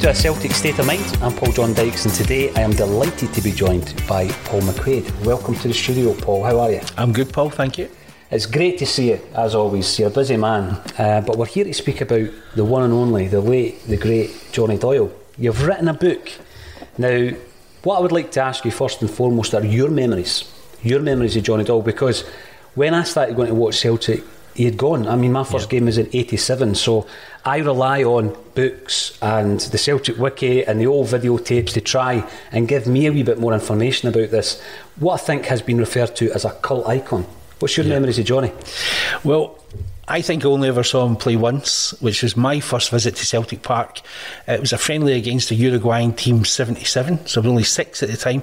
To A Celtic State of Mind. I'm Paul John Dykes, and today I am delighted to be joined by Paul McQuade. Welcome to the studio, Paul. How are you? I'm good, Paul, thank you. It's great to see you, as always. You're a busy man, uh, but we're here to speak about the one and only, the late, the great Johnny Doyle. You've written a book. Now, what I would like to ask you first and foremost are your memories, your memories of Johnny Doyle, because when I started going to watch Celtic, he had gone. I mean, my first game was in '87, so I rely on books and the Celtic Wiki and the old videotapes to try and give me a wee bit more information about this. What I think has been referred to as a cult icon. What's your memories of Johnny? Well, I think I only ever saw him play once, which was my first visit to Celtic Park. It was a friendly against the Uruguayan team 77, so I was only six at the time.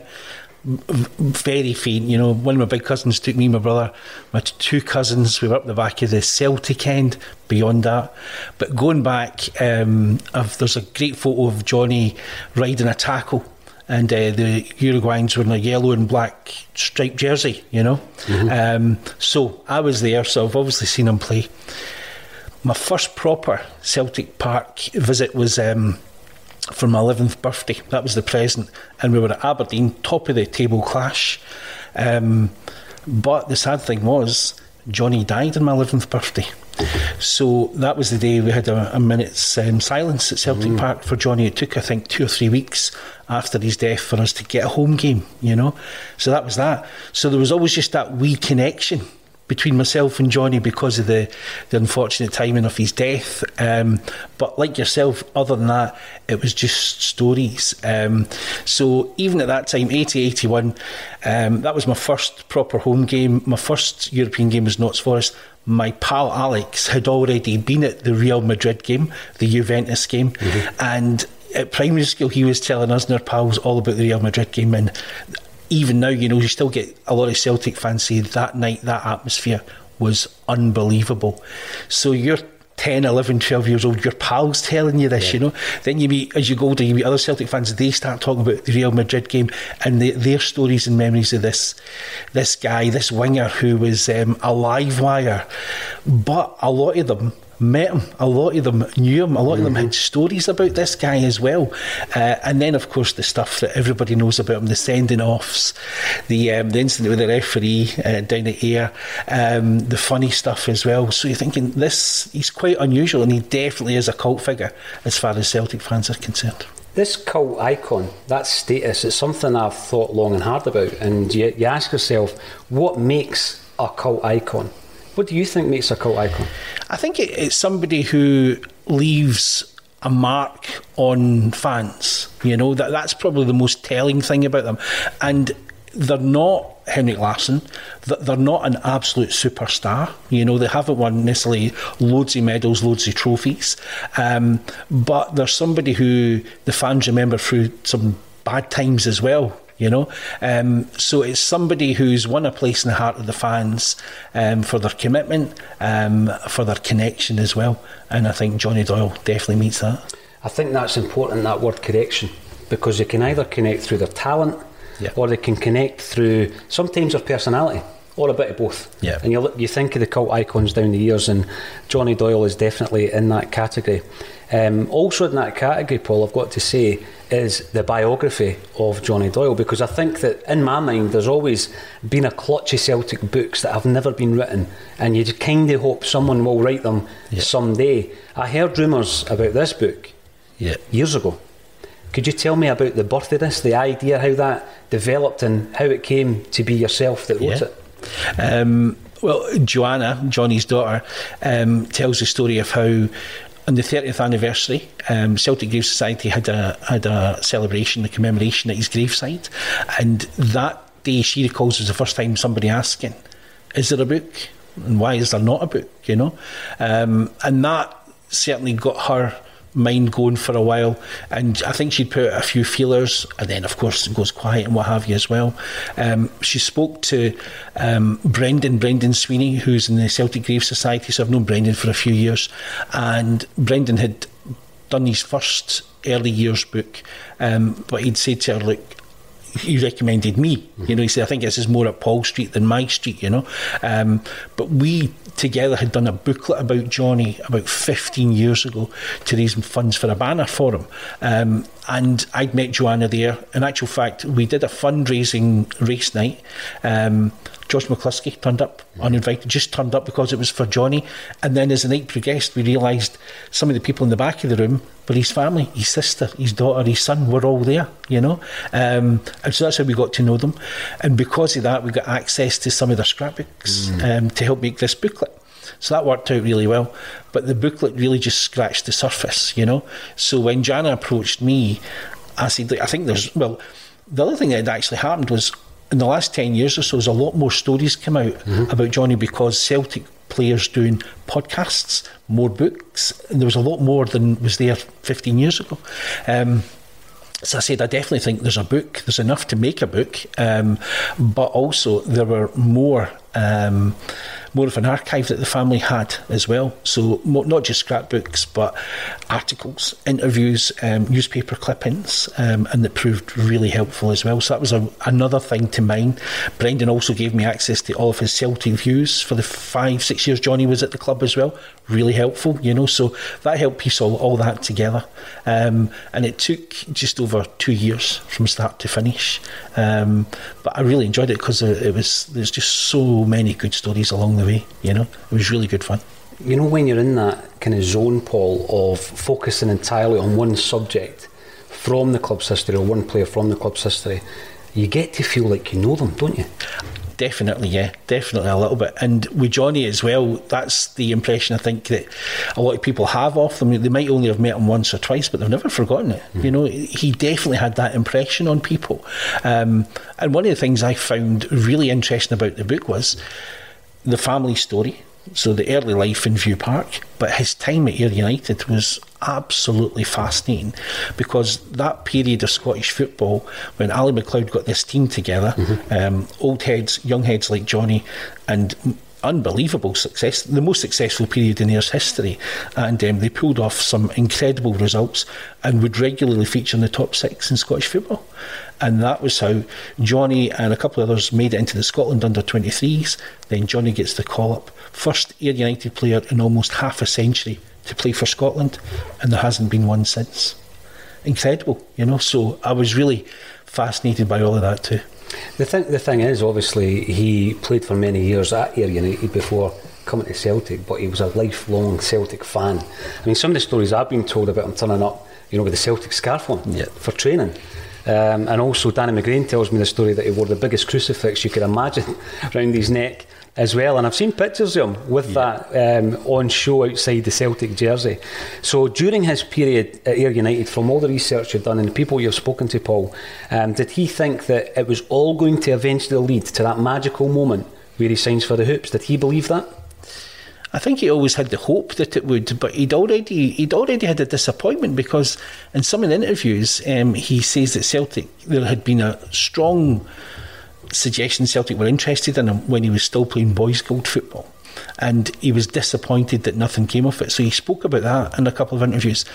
Very faint, you know. One of my big cousins took me, my brother, my t- two cousins. We were up the back of the Celtic end. Beyond that, but going back, um, I've, there's a great photo of Johnny riding a tackle and uh, the Uruguayans were in a yellow and black striped jersey, you know. Um, so I was there, so I've obviously seen him play. My first proper Celtic Park visit was um, for my 11th birthday. That was the present, and we were at Aberdeen, top of the table clash. Um, but the sad thing was, Johnny died on my 11th birthday. So that was the day we had a, a minute's um, silence at Celtic Park for Johnny. It took, I think, two or three weeks after his death for us to get a home game, you know. So that was that. So there was always just that wee connection between myself and Johnny because of the, the unfortunate timing of his death. Um, but like yourself, other than that, it was just stories. Um, so even at that time, 80 81, um, that was my first proper home game. My first European game was Notts Forest. My pal Alex had already been at the Real Madrid game, the Juventus game, and at primary school, he was telling us and our pals all about the Real Madrid game. And even now, you know, you still get a lot of Celtic fans say that night, that atmosphere was unbelievable. So you're 10, 11, 12 years old, your pals telling you this, you know. Then you meet, as you go older, you meet other Celtic fans, they start talking about the Real Madrid game and the, their stories and memories of this this guy, this winger who was um, a live wire. But a lot of them met him. A lot of them knew him. A lot of them had stories about this guy as well. Uh, and then, of course, the stuff that everybody knows about him, the sending offs, the um, the incident with the referee uh, down at Ayr, um, the funny stuff as well. So you're thinking this, he's quite unusual and he definitely is a cult figure as far as Celtic fans are concerned. This cult icon, that status, it's something I've thought long and hard about. And you, you ask yourself, what makes a cult icon? What do you think makes a cult icon? I think it, it's somebody who leaves a mark on fans. You know that that's probably the most telling thing about them, and they're not Henrik Larsson. They're not an absolute superstar. You know, they haven't won necessarily loads of medals, loads of trophies. Um, but they're somebody who the fans remember through some bad times as well you know. Um, so it's somebody who's won a place in the heart of the fans um, for their commitment, um, for their connection as well. And I think Johnny Doyle definitely meets that. I think that's important, that word connection, because they can either connect through their talent Yeah. or they can connect through sometimes their personality. Or a bit of both. Yeah. And you look, you think of the cult icons down the years, and Johnny Doyle is definitely in that category. Um, also in that category, Paul, I've got to say, is the biography of Johnny Doyle because I think that in my mind there's always been a clutch of Celtic books that have never been written, and you just kind of hope someone will write them Yeah. someday. I heard rumours about this book Yeah. years ago. Could you tell me about the birth of this, the idea, how that developed, and how it came to be yourself that wrote Yeah. it? Um, well, Joanna, Johnny's daughter, um, tells the story of how on the 30th anniversary, um, Celtic Grave Society had a had a celebration, a commemoration at his gravesite, and that day she recalls was the first time somebody asking, "Is there a book? And why is there not a book?" You know, um, and that certainly got her mind going for a while. And I think she'd put a few feelers, and then, of course, it goes quiet and what have you as well. Um, she spoke to um, Brendan, Brendan Sweeney, who's in the Celtic Grave Society. So I've known Brendan for a few years. And Brendan had done his first early years book, um, but he'd said to her, Look, he recommended me. You know, he said, I think this is more at Paul Street than my street, you know. Um, but we together had done a booklet about Johnny about 15 years ago to raise funds for a banner for him. Um, and I'd met Joanna there. In actual fact, we did a fundraising race night. Um, Josh McCluskey turned up uninvited, just turned up because it was for Johnny. And then as the night progressed, we realised some of the people in the back of the room were his family, his sister, his daughter, his son were all there, you know. Um, and so that's how we got to know them. And because of that, we got access to some of their scrapbooks um, to help make this booklet. So that worked out really well. But the booklet really just scratched the surface, you know. So when Jana approached me, I said, I think there's, well, the other thing that had actually happened was in the last 10 years or so, there's a lot more stories come out about Johnny because Celtic players doing podcasts, more books, and there was a lot more than was there 15 years ago. Um, so I said, I definitely think there's a book. There's enough to make a book, um, but also there were more, um, more of an archive that the family had as well. So not just scrapbooks, but articles, interviews, um, newspaper clippings, um, and that proved really helpful as well. So that was a, another thing to mine. Brendan also gave me access to all of his Celtic views for the five, six years Johnny was at the club as well. Really helpful, you know. So that helped piece all, all that together, um, and it took just over two years from start to finish. Um, but I really enjoyed it because it was there's just so many good stories along the way. You know, it was really good fun. You know, when you're in that kind of zone, Paul, of focusing entirely on one subject from the club's history or one player from the club's history, you get to feel like you know them, don't you? Definitely, yeah, definitely a little bit. And with Johnny as well, that's the impression I think that a lot of people have of them. They might only have met him once or twice, but they've never forgotten it. You know, he definitely had that impression on people. Um, and one of the things I found really interesting about the book was the family story. So the early life in Viewpark, but his time at Ayr United was absolutely fascinating because that period of Scottish football when Ally MacLeod got this team together, um, old heads, young heads like Johnny, and unbelievable success, the most successful period in Ayr's history, and um, they pulled off some incredible results and would regularly feature in the top six in Scottish football. And that was how Johnny and a couple of others made it into the Scotland under 23s. Then Johnny gets the call up. First Ayr United player in almost half a century to play for Scotland, and there hasn't been one since. Incredible, you know. So I was really fascinated by all of that too. The thing, the thing is, obviously, he played for many years at Ayr United before coming to Celtic, but he was a lifelong Celtic fan. I mean, some of the stories I've been told about him turning up, you know, with the Celtic scarf on Yeah. for training. Um, and also, Danny McGrain tells me the story that he wore the biggest crucifix you could imagine around his neck as well. And I've seen pictures of him with yeah. that um, on show outside the Celtic jersey. So during his period at Ayr United, from all the research you've done and the people you've spoken to, Paul, um, did he think that it was all going to eventually lead to that magical moment where he signs for the Hoops? Did he believe that? I think he always had the hope that it would, but he'd already he'd already had a disappointment because in some of the interviews um, he says that Celtic there had been a strong suggestion Celtic were interested in him when he was still playing boys' Guild football and he was disappointed that nothing came of it. So he spoke about that in a couple of interviews,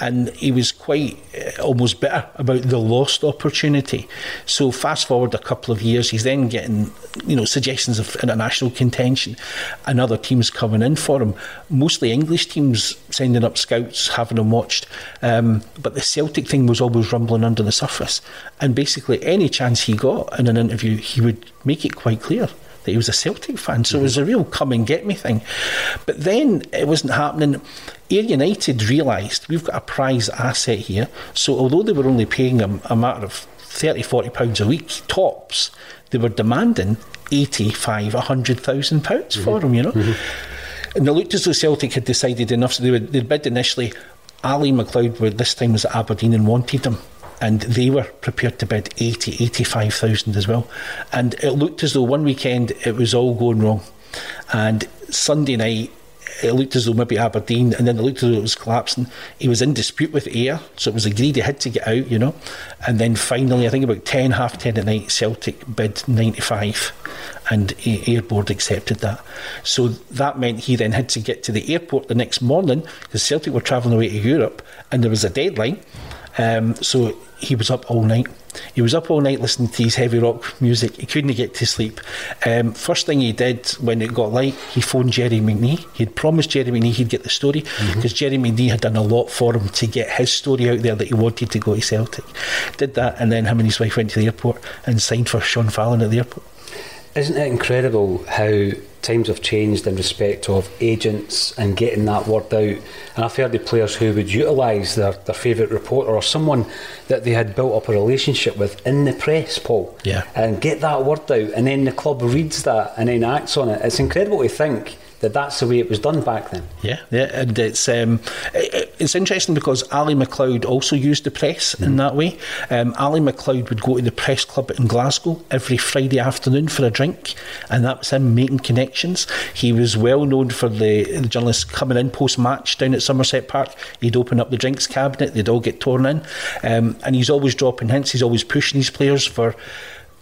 and he was quite uh, almost bitter about the lost opportunity. So fast forward a couple of years, he's then getting you know suggestions of international contention, and other teams coming in for him. Mostly English teams sending up scouts, having him watched, um, but the Celtic thing was always rumbling under the surface. And basically, any chance he got in an interview, he would make it quite clear that he was a Celtic fan. So mm-hmm. it was a real come and get me thing. But then it wasn't happening. Ayr United realised we've got a prize asset here. So although they were only paying him a matter of 30, 40 pounds a week tops, they were demanding 85, 100,000 pounds mm-hmm. for him, you know. Mm-hmm. And it looked as though Celtic had decided enough. So they would they'd bid initially. Ally MacLeod, were this time was at Aberdeen and wanted him and they were prepared to bid 80, 85,000 as well. And it looked as though one weekend it was all going wrong. And Sunday night, it looked as though maybe Aberdeen, and then it looked as though it was collapsing. He was in dispute with Ayr, so it was agreed he had to get out, you know. And then finally, I think about 10, half 10 at night, Celtic bid 95, and Ayr board accepted that. So that meant he then had to get to the airport the next morning, because Celtic were travelling away to Europe, and there was a deadline. Um, so he was up all night. He was up all night listening to his heavy rock music. He couldn't get to sleep. Um, first thing he did when it got light, he phoned Gerry McNee. He'd promised Gerry McNee he'd get the story because mm-hmm. Gerry McNee had done a lot for him to get his story out there that he wanted to go to Celtic. Did that, and then him and his wife went to the airport and signed for Sean Fallon at the airport. Isn't it incredible how times have changed in respect of agents and getting that word out? And I've heard the players who would utilise their, their favourite reporter or someone that they had built up a relationship with in the press, Paul. Yeah. And get that word out, and then the club reads that and then acts on it. It's incredible to think that that's the way it was done back then. Yeah, yeah, and it's um, it, it's interesting because Ally MacLeod also used the press mm. in that way. Um, Ally MacLeod would go to the press club in Glasgow every Friday afternoon for a drink, and that was him making connections. He was well known for the, the journalists coming in post match down at Somerset Park. He'd open up the drinks cabinet, they'd all get torn in, um, and he's always dropping hints. He's always pushing his players for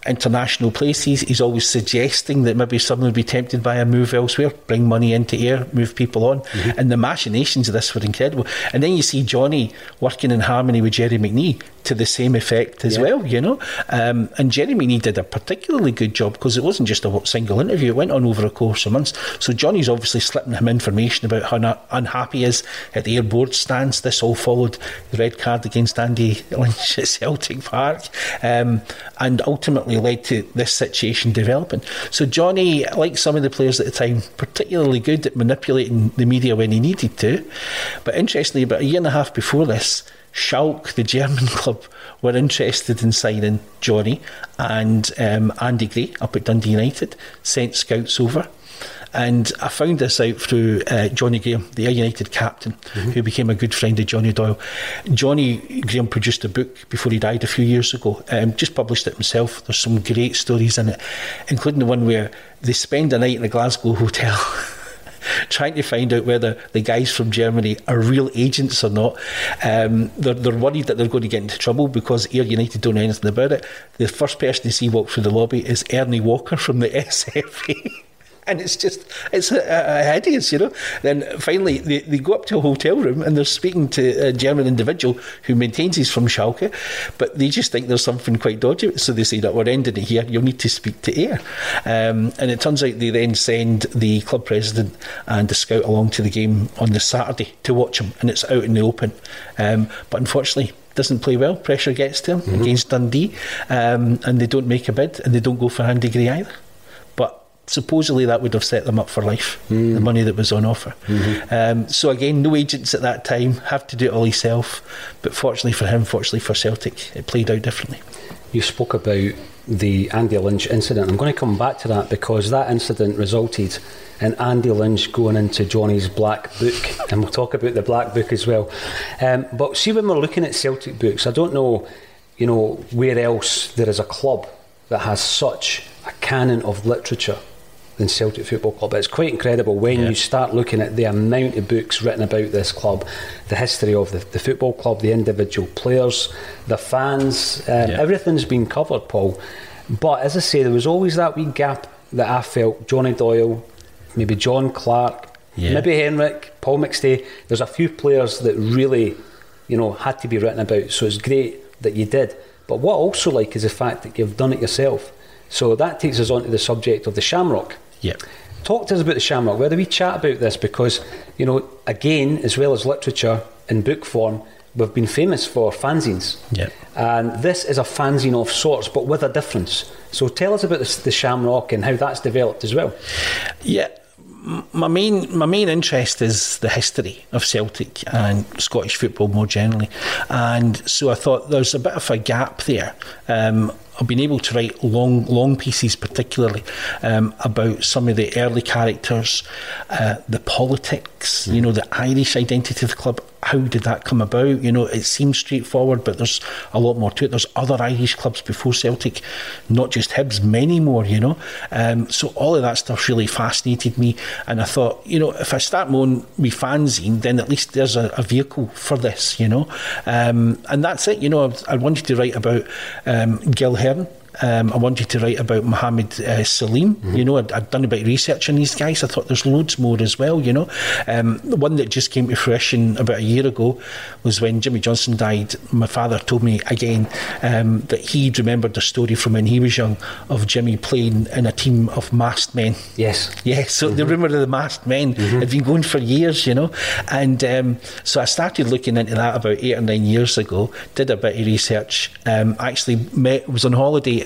international places. He's always suggesting that maybe someone would be tempted by a move elsewhere, bring money into Ayr, move people on. Mm-hmm. And the machinations of this were incredible. And then you see Johnny working in harmony with Gerry McNee to the same effect as yeah. well, you know. Um, and Gerry McNee did a particularly good job because it wasn't just a single interview, it went on over a course of months. So Johnny's obviously slipping him information about how unhappy he is at the board stance. This all followed the red card against Andy Lynch at Celtic Park um, and ultimately led to this situation developing. So Johnny, like some of the players at the time, particularly good at manipulating the media when he needed to. But interestingly, about a year and a half before this, Schalke, the German club, were interested in signing Johnny, and um, Andy Gray up at Dundee United sent scouts over. And I found this out through uh, Johnny Graham, the Ayr United captain, mm-hmm. who became a good friend of Johnny Doyle. Johnny Graham produced a book before he died a few years ago, um, just published it himself. There's some great stories in it, including the one where they spend a night in a Glasgow hotel. trying to find out whether the guys from Germany are real agents or not. Um, they're, they're worried that they're going to get into trouble because Ayr United don't know anything about it. The first person to see walk through the lobby is Ernie Walker from the SFA. And it's just it's a, hideous, you know. Then finally they, they go up to a hotel room and they're speaking to a German individual who maintains he's from Schalke, but they just think there's something quite dodgy. So they say that we're ending it here. You'll need to speak to Ayr, um, and it turns out they then send the club president and the scout along to the game on the Saturday to watch him, and it's out in the open. Um, but unfortunately doesn't play well. Pressure gets to him mm-hmm. against Dundee, um, and they don't make a bid and they don't go for Andy Gray either supposedly that would have set them up for life, mm. the money that was on offer. Mm-hmm. Um, so again, no agents at that time, have to do it all himself. But fortunately for him, fortunately for Celtic, it played out differently. You spoke about the Andy Lynch incident. I'm going to come back to that because that incident resulted in Andy Lynch going into Johnny's black book, and we'll talk about the black book as well. Um, but see, when we're looking at Celtic books, I don't know, you know, where else there is a club that has such a canon of literature than Celtic Football Club. It's quite incredible when yeah. you start looking at the amount of books written about this club, the history of the, the football club, the individual players, the fans. Um, yeah. Everything's been covered, Paul. But as I say, there was always that wee gap that I felt Johnny Doyle, maybe John Clark, yeah. maybe Henrik, Paul McStay. There's a few players that really, you know, had to be written about. So it's great that you did. But what I also like is the fact that you've done it yourself. So that takes us on to the subject of the Shamrock. Yeah. Talk to us about the Shamrock. Whether we chat about this because, you know, again, as well as literature in book form, we've been famous for fanzines. Yeah. And this is a fanzine of sorts, but with a difference. So tell us about the, the Shamrock and how that's developed as well. Yeah my main my main interest is the history of Celtic and Scottish football more generally, and so I thought there's a bit of a gap there. Um, I've been able to write long, long pieces, particularly um, about some of the early characters, uh, the politics, mm. you know, the Irish identity of the club. How did that come about? You know, it seems straightforward, but there's a lot more to it. There's other Irish clubs before Celtic, not just Hibs, many more. You know, um, so all of that stuff really fascinated me, and I thought, you know, if I start my own me fanzine, then at least there's a, a vehicle for this. You know, um, and that's it. You know, I, I wanted to write about um, Gil um, I wanted to write about Mohammed uh, Salim. Mm-hmm. You know, I'd, I'd, done a bit of research on these guys. I thought there's loads more as well. You know, um, the one that just came to fruition about a year ago was when Jimmy Johnstone died. My father told me again um, that he'd remembered the story from when he was young of Jimmy playing in a team of masked men. Yes, yeah. So mm-hmm. the rumour of the masked men mm-hmm. had been going for years. You know, and um, so I started looking into that about eight or nine years ago. Did a bit of research. Um, actually met was on holiday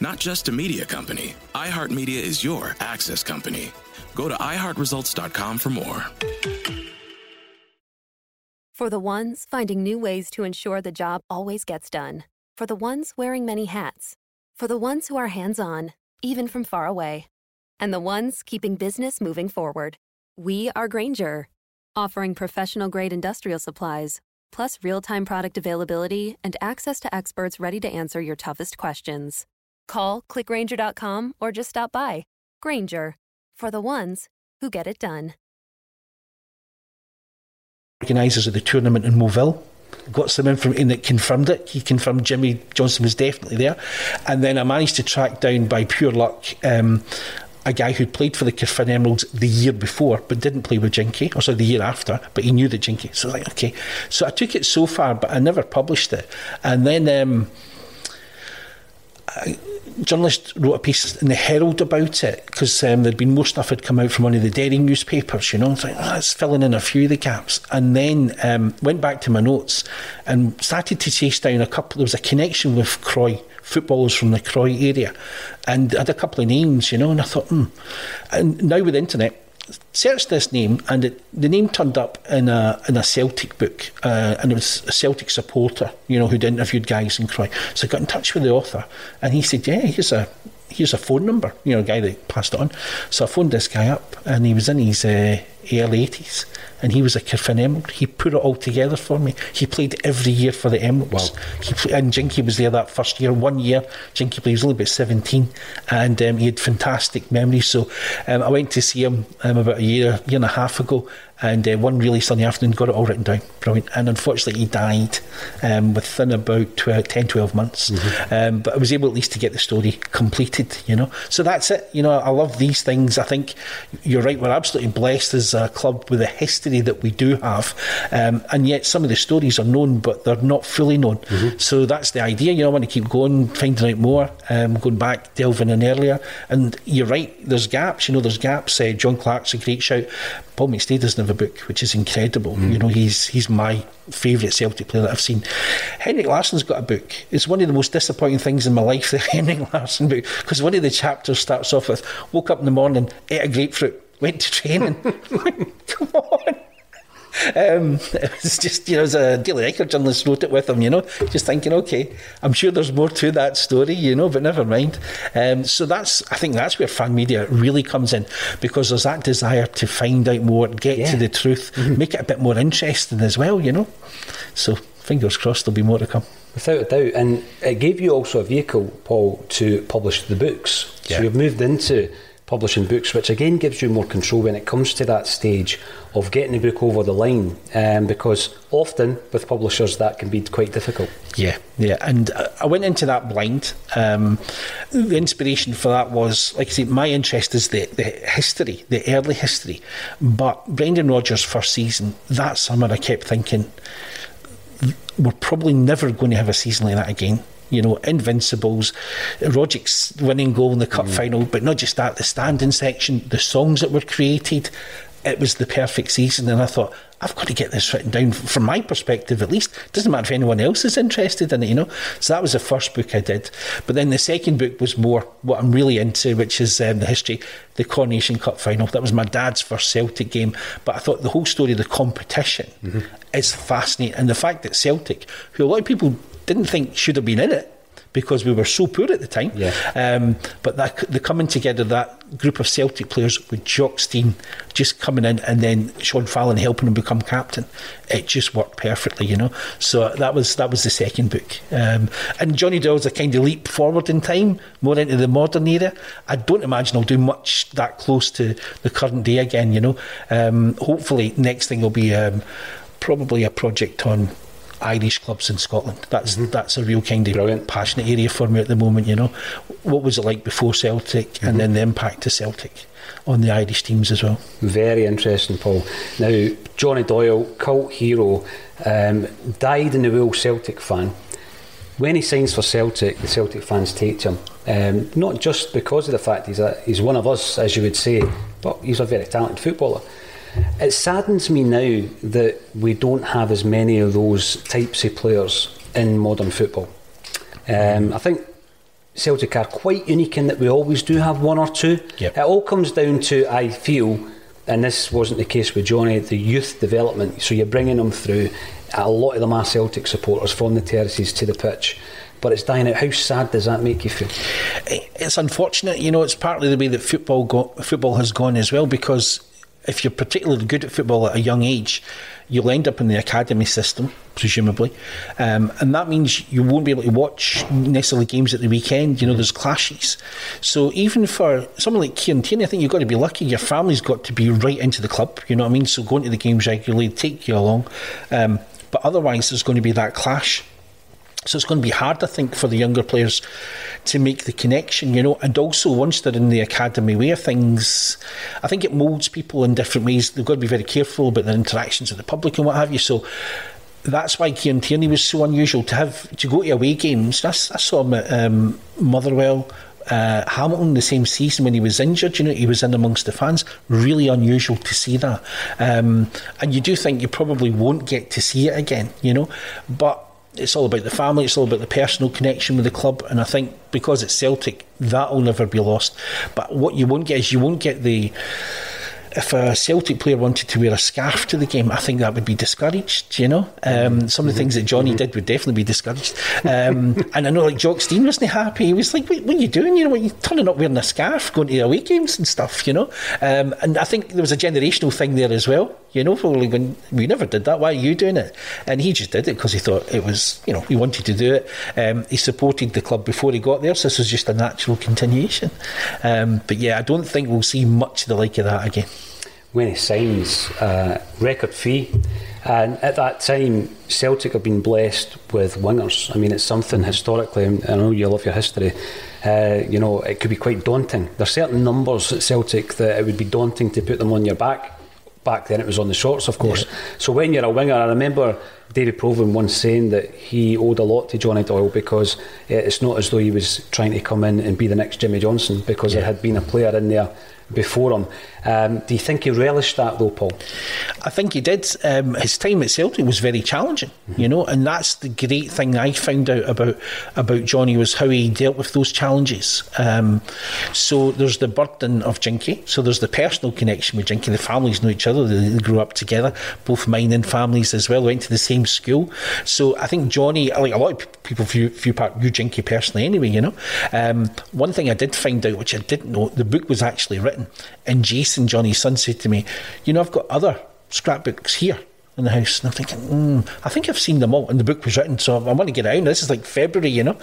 Not just a media company, iHeartMedia is your access company. Go to iHeartResults.com for more. For the ones finding new ways to ensure the job always gets done. For the ones wearing many hats. For the ones who are hands on, even from far away. And the ones keeping business moving forward. We are Grainger, offering professional grade industrial supplies, plus real time product availability and access to experts ready to answer your toughest questions. Call clickgrainger.com or just stop by. Grainger for the ones who get it done. Organisers of the tournament in Moville got some information that confirmed it. He confirmed Jimmy Johnstone was definitely there. And then I managed to track down by pure luck um, a guy who'd played for the Caerphilly Emeralds the year before but didn't play with Jinky, or sorry, the year after, but he knew the Jinky. So like, okay. So I took it so far, but I never published it. And then um, a journalist wrote a piece in the Herald about it because um, there'd been more stuff had come out from one of the Derry newspapers, you know. It's like, oh, that's filling in a few of the gaps. And then um, went back to my notes and started to chase down a couple. There was a connection with Croy, footballers from the Croy area, and had a couple of names, you know. And I thought, hmm. And now with the internet, searched this name, and it, the name turned up in a in a Celtic book, uh, and it was a Celtic supporter, you know, who'd interviewed guys in Croy. So I got in touch with the author, and he said, "Yeah, here's a here's a phone number, you know, a guy that passed it on." So I phoned this guy up, and he was in his uh, early 80s. And he was a Carfin Emerald. He put it all together for me. He played every year for the Emeralds. Wow. He and Jinky was there that first year. One year, Jinky played, was only about 17. And um, he had fantastic memories. So um, I went to see him um, about a year, year and a half ago and uh, one really sunny afternoon got it all written down. Brilliant. And unfortunately he died um, within about 12, 10 12 months. Mm-hmm. um, but I was able at least to get the story completed you know? So that's it. You know I love these things. I think you're right. We're absolutely blessed as a club with the history that we do have. Um, and yet some of the stories are known but they're not fully known. Mm-hmm. so that's the idea. You know I want to keep going finding out more um, going back delving in earlier. And you're right. There's gaps. You know there's gaps. Uh, John Clark's a great shout. Paul McStay doesn't book, which is incredible. Mm. You know, he's he's my favourite Celtic player that I've seen. Henrik Larsson's got a book. It's one of the most disappointing things in my life, the Henrik Larsson book, because one of the chapters starts off with, woke up in the morning, ate a grapefruit, went to training. Come on. Um, it was just, you know, as a Daily Record journalist wrote it with him, you know, just thinking, okay, I'm sure there's more to that story, you know, but never mind. Um, so that's, I think that's where fan media really comes in because there's that desire to find out more, get yeah. to the truth, mm-hmm. make it a bit more interesting as well, you know. So fingers crossed there'll be more to come. Without a doubt. And it gave you also a vehicle, Paul, to publish the books. Yeah. So you've moved into publishing books, which again gives you more control when it comes to that stage of getting the book over the line. Um, because often with publishers that can be quite difficult. Yeah, yeah. And I went into that blind. Um, the inspiration for that was, like I say, my interest is the, the history, the early history. But Brendan Rodgers' first season, that summer, I kept thinking, we're probably never going to have a season like that again you know, Invincibles, Rogic's winning goal in the cup mm. final, but not just that, the standing section, the songs that were created, it was the perfect season. And I thought, I've got to get this written down from my perspective at least. It doesn't matter if anyone else is interested in it, you know. So that was the first book I did. But then the second book was more what I'm really into, which is um, the history, the Coronation Cup final. That was my dad's first Celtic game. But I thought the whole story of the competition mm-hmm. is fascinating. And the fact that Celtic, who a lot of people didn't think should have been in it because we were so poor at the time. Yeah. Um, but that the coming together that group of Celtic players with Jock Stein just coming in and then Sean Fallon helping him become captain, it just worked perfectly, you know. So that was that was the second book. Um, and Johnny Doyle's a kind of leap forward in time, more into the modern era. I don't imagine I'll do much that close to the current day again, you know. Um, hopefully, next thing will be um, probably a project on Irish clubs in Scotland. That's mm-hmm. that's a real kind of Brilliant. passionate area for me at the moment. You know, what was it like before Celtic, mm-hmm. and then the impact of Celtic on the Irish teams as well. Very interesting, Paul. Now, Johnny Doyle, cult hero, um, died in the Will Celtic fan. When he signs for Celtic, the Celtic fans take him. Um, not just because of the fact he's a, he's one of us, as you would say, but he's a very talented footballer. It saddens me now that we don't have as many of those types of players in modern football. Um, I think Celtic are quite unique in that we always do have one or two. Yep. It all comes down to, I feel, and this wasn't the case with Johnny, the youth development. So you're bringing them through. A lot of them are Celtic supporters from the terraces to the pitch but it's dying out. How sad does that make you feel? It's unfortunate, you know. It's partly the way that football go, football has gone as well because if you're particularly good at football at a young age, you'll end up in the academy system, presumably, um, and that means you won't be able to watch necessarily games at the weekend. You know, there's clashes. So even for someone like Kieran Tierney, I think you've got to be lucky. Your family's got to be right into the club. You know what I mean? So going to the games regularly, take you along. Um, but otherwise, there's going to be that clash. So it's going to be hard, I think, for the younger players to make the connection, you know. And also, once they're in the academy where things, I think it moulds people in different ways. They've got to be very careful about their interactions with the public and what have you. So that's why Kieran Tierney was so unusual to have to go to away games. That's, I saw him at um, Motherwell. Uh, Hamilton the same season when he was injured, you know, he was in amongst the fans. Really unusual to see that. Um, and you do think you probably won't get to see it again, you know. But it's all about the family, it's all about the personal connection with the club, and I think because it's Celtic, that will never be lost. But what you won't get is you won't get the if a Celtic player wanted to wear a scarf to the game, I think that would be discouraged. You know, um, some of the things that Johnny did would definitely be discouraged. Um, and I know like Jock Stein wasn't happy. He was like, "What, what are you doing? You know, what, you turning up wearing a scarf, going to away games and stuff." You know, um, and I think there was a generational thing there as well. You know, probably going, we never did that. Why are you doing it? And he just did it because he thought it was, you know, he wanted to do it. Um, he supported the club before he got there, so this was just a natural continuation. Um, but yeah, I don't think we'll see much of the like of that again. When he signs uh, record fee, and at that time, Celtic have been blessed with wingers. I mean, it's something historically, I know you love your history. Uh, you know, it could be quite daunting. There's certain numbers at Celtic that it would be daunting to put them on your back back then it was on the shorts, of course. Yeah. So when you're a winger, I remember David Provan once saying that he owed a lot to Johnny Doyle because it's not as though he was trying to come in and be the next Jimmy Johnstone because yeah. there had been a player in there before him. Um, do you think he relished that though, Paul? I think he did. Um, his time at Celtic was very challenging, mm-hmm. you know, and that's the great thing I found out about about Johnny was how he dealt with those challenges. Um, so there's the burden of Jinky. So there's the personal connection with Jinky. The families know each other. They, they grew up together. Both mine and families as well went to the same school. So I think Johnny, like a lot of people view, view view Jinky personally anyway. You know, um, one thing I did find out, which I didn't know, the book was actually written, and Jason, Johnny's son, said to me, "You know, I've got other scrapbooks here." in the house. And I'm thinking, mm, I think I've seen them all. And the book was written, so I want to get out. This is like February, you know.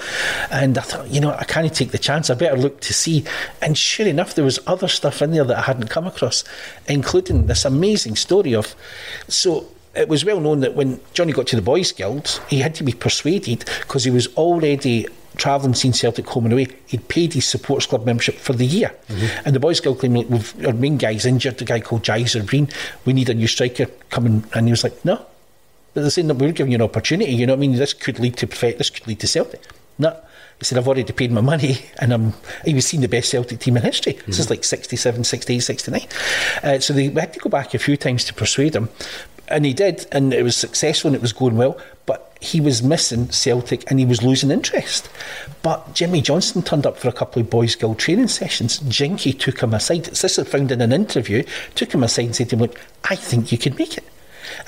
And I thought, you know, I can't take the chance. I better look to see. And sure enough, there was other stuff in there that I hadn't come across, including this amazing story of. So it was well known that when Johnny got to the Boys Guild, he had to be persuaded because he was already travelling, seeing Celtic home and away. He'd paid his supporters club membership for the year. Mm-hmm. And the Boys Guild claimed, like, our main guy's injured, a guy called Jizer Green. We need a new striker coming. And he was like, no. But they're saying that we're giving you an opportunity. You know what I mean? This could lead to perfect, this could lead to Celtic. No. He said, I've already paid my money and I'm, he was seen the best Celtic team in history. Mm-hmm. This is like 67, 68, 69. Uh, so they had to go back a few times to persuade him and he did, and it was successful and it was going well. But he was missing Celtic and he was losing interest. But Jimmy Johnstone turned up for a couple of Boys Guild training sessions. Jinky took him aside. This is found in an interview. Took him aside and said to him, "Look, I think you could make it."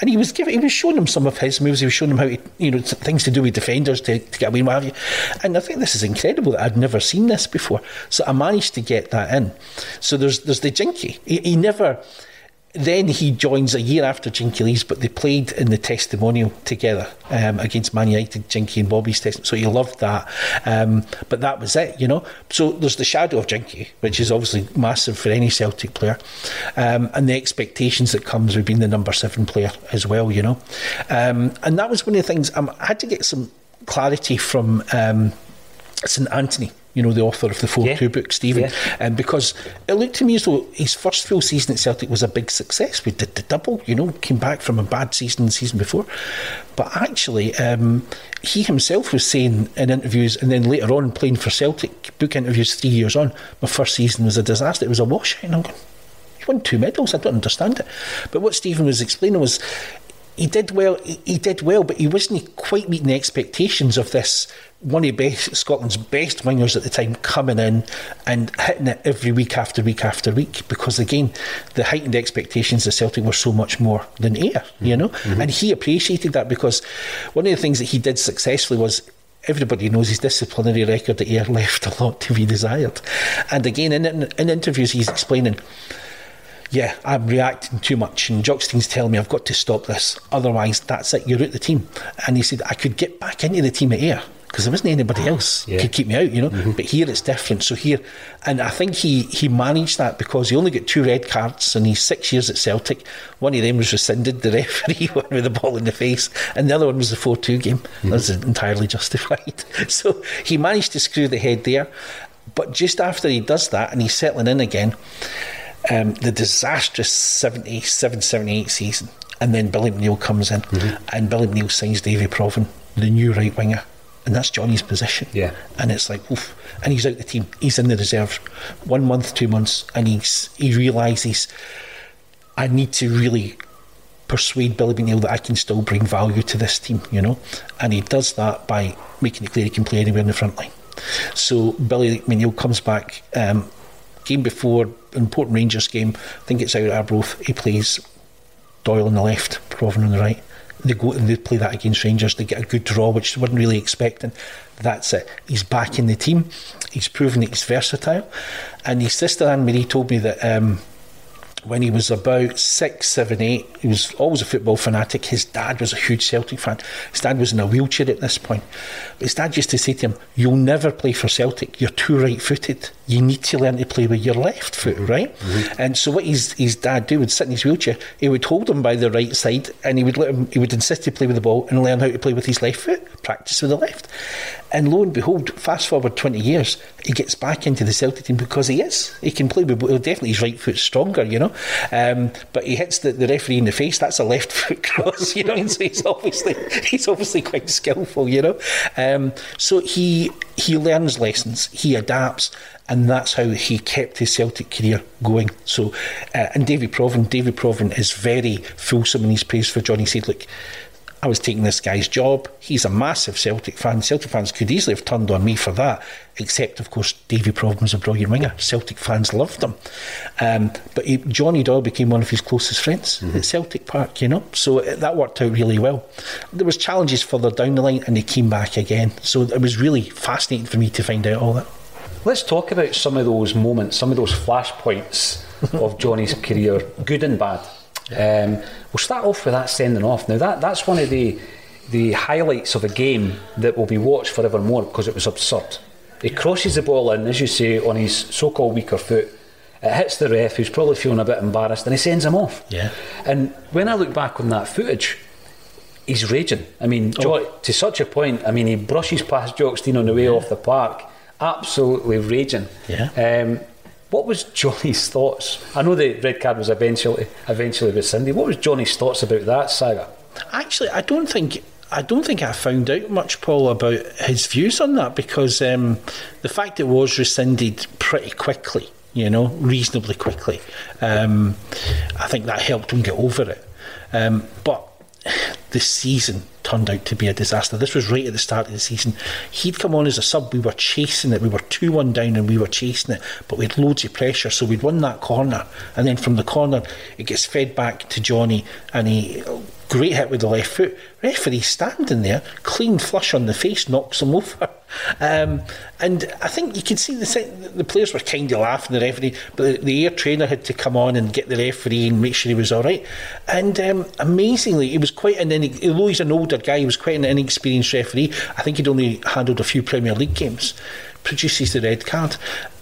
And he was giving, he was showing him some of his moves. He was showing him how to, you know, things to do with defenders to, to get away, and what have you. And I think this is incredible I'd never seen this before. So I managed to get that in. So there's there's the Jinky. He, he never then he joins a year after Jinky leaves, but they played in the testimonial together um, against Man United, Jinky and Bobby's test. So he loved that. Um, but that was it, you know. So there's the shadow of Jinky, which is obviously massive for any Celtic player, um, and the expectations that comes with being the number seven player as well, you know. Um, and that was one of the things um, I had to get some clarity from um, St Anthony you know, the author of the 4 yeah. 2 book, Stephen. Yeah. Um, because it looked to me as though his first full season at Celtic was a big success. We did the double, you know, came back from a bad season the season before. But actually, um, he himself was saying in interviews, and then later on playing for Celtic, book interviews three years on, my first season was a disaster. It was a washout. And I'm going, he won two medals. I don't understand it. But what Stephen was explaining was he did well. He, he did well, but he wasn't quite meeting the expectations of this one of best, Scotland's best wingers at the time coming in and hitting it every week after week after week because again the heightened expectations of Celtic were so much more than Ayr you know mm-hmm. and he appreciated that because one of the things that he did successfully was everybody knows his disciplinary record at Ayr left a lot to be desired and again in, in, in interviews he's explaining yeah, I'm reacting too much. And Jock Stein's telling me I've got to stop this. Otherwise, that's it. You're out the team. And he said I could get back into the team at Ayr because there wasn't anybody else yeah. could keep me out, you know. Mm-hmm. But here it's different. So here, and I think he he managed that because he only got two red cards and he's six years at Celtic. One of them was rescinded, the referee one with the ball in the face, and the other one was the four two game. Mm-hmm. That's entirely justified. so he managed to screw the head there. But just after he does that and he's settling in again, um, the disastrous 77 78 season. And then Billy McNeill comes in, mm-hmm. and Billy McNeill signs Davy Provan, the new right winger. And that's Johnny's position. Yeah. And it's like, oof. And he's out the team. He's in the reserve. One month, two months. And he's he realises, I need to really persuade Billy McNeill that I can still bring value to this team, you know? And he does that by making it clear he can play anywhere in the front line. So Billy McNeill comes back um, game before, an important Rangers game, I think it's out at Arbroath, he plays Doyle on the left, Provan on the right. They go and they play that against Rangers. They get a good draw, which they weren't really expecting. That's it. He's back in the team. He's proven that he's versatile. And his sister Anne Marie told me that um, when he was about six, seven, eight, he was always a football fanatic. His dad was a huge Celtic fan. His dad was in a wheelchair at this point. His dad used to say to him, You'll never play for Celtic. You're too right footed. You need to learn to play with your left foot, right? Mm-hmm. And so what his, his dad do would sit in his wheelchair, he would hold him by the right side and he would let him he would insist to play with the ball and learn how to play with his left foot, practice with the left. And lo and behold, fast forward 20 years, he gets back into the Celtic team because he is. He can play with, definitely his right foot's stronger, you know. Um, but he hits the, the referee in the face, that's a left foot cross, you know. And so he's obviously, he's obviously quite skillful, you know. Um, so he, he learns lessons, he adapts, and that's how he kept his Celtic career going. So, uh, and David Provan, David Provan is very fulsome in his praise for Johnny. Look, I was taking this guy's job. He's a massive Celtic fan. Celtic fans could easily have turned on me for that, except, of course, Davy was a brilliant winger. Celtic fans loved him. Um, but he, Johnny Doyle became one of his closest friends mm-hmm. at Celtic Park, you know, so it, that worked out really well. There was challenges further down the line and he came back again. So it was really fascinating for me to find out all that. Let's talk about some of those moments, some of those flashpoints of Johnny's career, good and bad. Um, we'll start off with that sending off. Now that that's one of the the highlights of a game that will be watched forevermore because it was absurd. He crosses the ball in, as you say, on his so-called weaker foot. It hits the ref, who's probably feeling a bit embarrassed, and he sends him off. Yeah. And when I look back on that footage, he's raging. I mean, oh. to such a point. I mean, he brushes past Jock Stein on the way yeah. off the park, absolutely raging. Yeah. Um, what was Johnny's thoughts? I know the red card was eventually eventually rescinded. What was Johnny's thoughts about that saga? Actually, I don't think I don't think I found out much, Paul, about his views on that because um, the fact it was rescinded pretty quickly, you know, reasonably quickly, um, I think that helped him get over it. Um, but the season turned out to be a disaster. This was right at the start of the season. He'd come on as a sub. We were chasing it. We were 2 1 down and we were chasing it, but we had loads of pressure. So we'd won that corner. And then from the corner, it gets fed back to Johnny and he Great hit with the left foot. Referee standing there, clean flush on the face, knocks him over. Um, and I think you could see the the players were kind of laughing the referee, but the, the, Ayr trainer had to come on and get the referee and make sure he was all right. And um, amazingly, he was quite an although he's an older guy, he was quite an inexperienced referee. I think he'd only handled a few Premier League games. Produces the red card,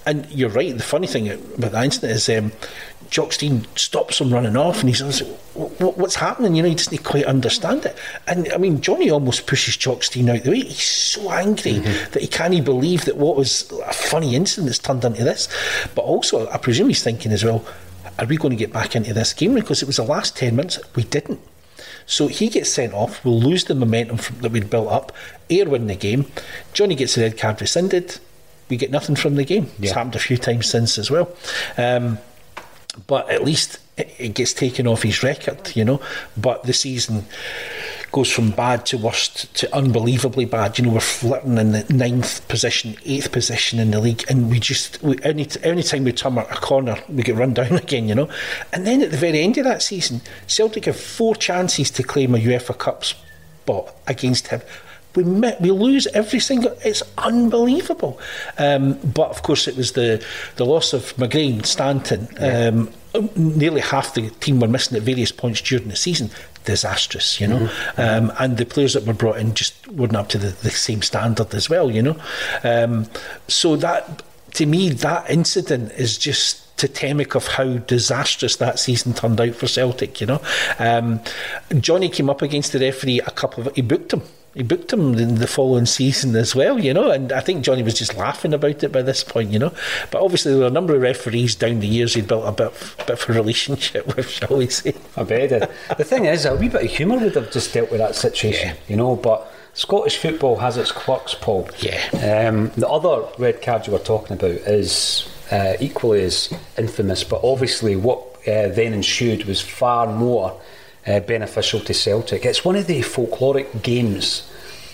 and you're right. The funny thing about the incident is um, Jock Stein stops him running off, and he says, "What's happening?" You know, he doesn't quite understand it. And I mean, Johnny almost pushes Jock Stein out the way. He's so angry mm-hmm. that he can't believe that what was a funny incident has turned into this. But also, I presume he's thinking as well, "Are we going to get back into this game?" Because it was the last ten minutes we didn't. So he gets sent off. We'll lose the momentum from, that we'd built up. Ayr win the game. Johnny gets the red card rescinded. We get nothing from the game. Yeah. It's happened a few times since as well. Um, but at least it gets taken off his record, you know. But the season goes from bad to worst to unbelievably bad. You know, we're flirting in the ninth position, eighth position in the league, and we just we, any any time we turn a corner, we get run down again. You know, and then at the very end of that season, Celtic have four chances to claim a UEFA Cup spot against him we met, we lose every single. It's unbelievable. Um, but of course, it was the the loss of McGrain, Stanton. Um, nearly half the team were missing at various points during the season. Disastrous, you know, mm-hmm. um, and the players that were brought in just weren't up to the, the same standard as well, you know. Um, so that, to me, that incident is just totemic of how disastrous that season turned out for Celtic. You know, um, Johnny came up against the referee a couple of he booked him he booked him in the following season as well, you know, and I think Johnny was just laughing about it by this point, you know. But obviously, there were a number of referees down the years he'd built a bit, bit of a relationship with, shall we say. I bet he did. The thing is, a wee bit of humour would have just dealt with that situation, yeah. you know, but Scottish football has its quirks, Paul. Yeah. Um, the other red card you were talking about is uh, equally as infamous, but obviously what uh, then ensued was far more uh, beneficial to Celtic. It's one of the folkloric games.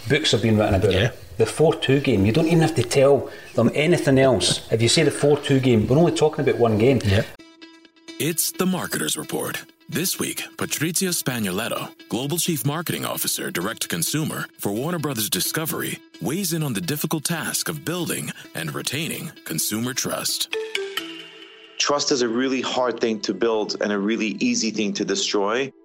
Books have been written about yeah. it. the 4 2 game, you don't even have to tell them anything else. If you say the 4 2 game, we're only talking about one game. Yeah. It's the Marketer's Report. This week, Patrizia Spagnoletto, Global Chief Marketing Officer, Direct to Consumer for Warner Brothers Discovery, weighs in on the difficult task of building and retaining consumer trust. Trust is a really hard thing to build and a really easy thing to destroy.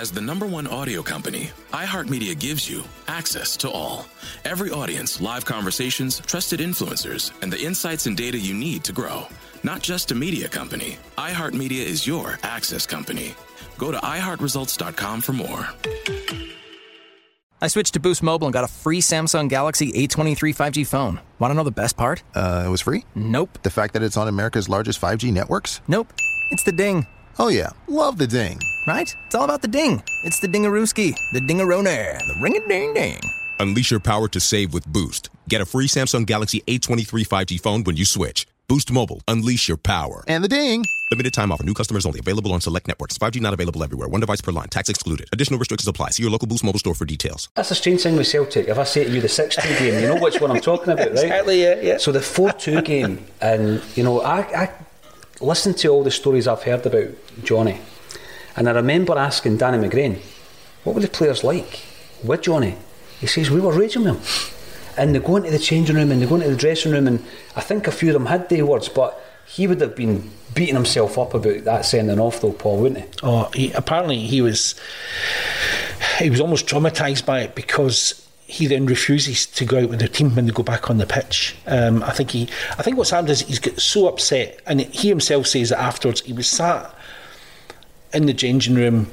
As the number one audio company, iHeartMedia gives you access to all. Every audience, live conversations, trusted influencers, and the insights and data you need to grow. Not just a media company, iHeartMedia is your access company. Go to iHeartResults.com for more. I switched to Boost Mobile and got a free Samsung Galaxy A23 5G phone. Want to know the best part? Uh, it was free? Nope. The fact that it's on America's largest 5G networks? Nope. It's the ding. Oh, yeah. Love the ding. Right? It's all about the ding. It's the dingarooski, the dingarone, the ring a ding ding. Unleash your power to save with Boost. Get a free Samsung Galaxy A23 5G phone when you switch. Boost Mobile. Unleash your power. And the ding. Limited time offer. New customers only. Available on select networks. 5G not available everywhere. One device per line. Tax excluded. Additional restrictions apply. See your local Boost Mobile store for details. That's a strange thing with Celtic. If I say to you the 6 2 game, you know which one I'm talking about, right? Exactly, yeah, yeah. So the 4 2 game, and you know, I, I listened to all the stories I've heard about Johnny, and I remember asking Danny McGrain, what were the players like with Johnny? He says, we were raging with him. And they go into the changing room and they go into the dressing room, and I think a few of them had day words, but he would have been beating himself up about that sending off, though, Paul, wouldn't he? Oh, he, apparently he was he was almost traumatised by it because he then refuses to go out with the team when they go back on the pitch. Um, I think he, I think what's happened is he's got so upset, and he himself says that afterwards he was sat in the changing room.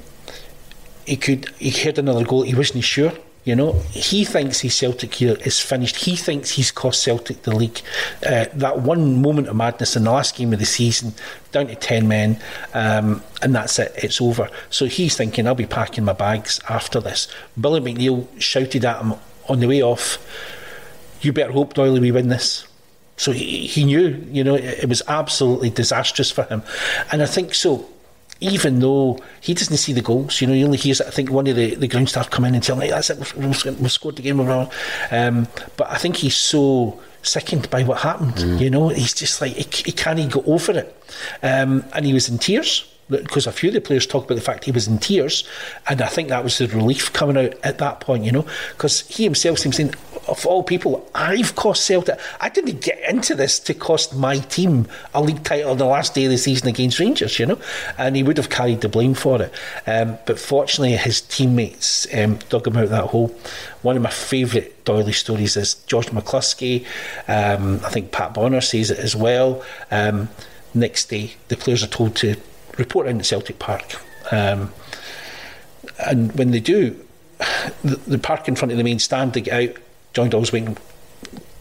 He could, he heard another goal. He wasn't sure. You know, he thinks his Celtic is finished. He thinks he's cost Celtic the league. Uh, that one moment of madness in the last game of the season, down to 10 men, um, and that's it, it's over. So he's thinking, I'll be packing my bags after this. Billy McNeill shouted at him on the way off, You better hope, Doyle, we win this. So he, he knew, you know, it, it was absolutely disastrous for him. And I think so even though he doesn't see the goals, you know, he only hears, I think, one of the, the ground staff come in and tell him, hey, that's it, we've, we've scored the game. Um, but I think he's so sickened by what happened, mm. you know, he's just like, he, he can't even go over it. Um, and he was in tears because a few of the players talked about the fact he was in tears, and I think that was the relief coming out at that point, you know, because he himself seems saying, of all people, I've cost Celtic. I didn't get into this to cost my team a league title on the last day of the season against Rangers, you know, and he would have carried the blame for it. Um, but fortunately, his teammates um, dug him out that hole. One of my favourite Doyley stories is George McCluskey. Um, I think Pat Bonner says it as well. Um, next day, the players are told to report in at Celtic Park. Um, and when they do, the, the, park in front of the main stand, they get out. John Doyle's waiting,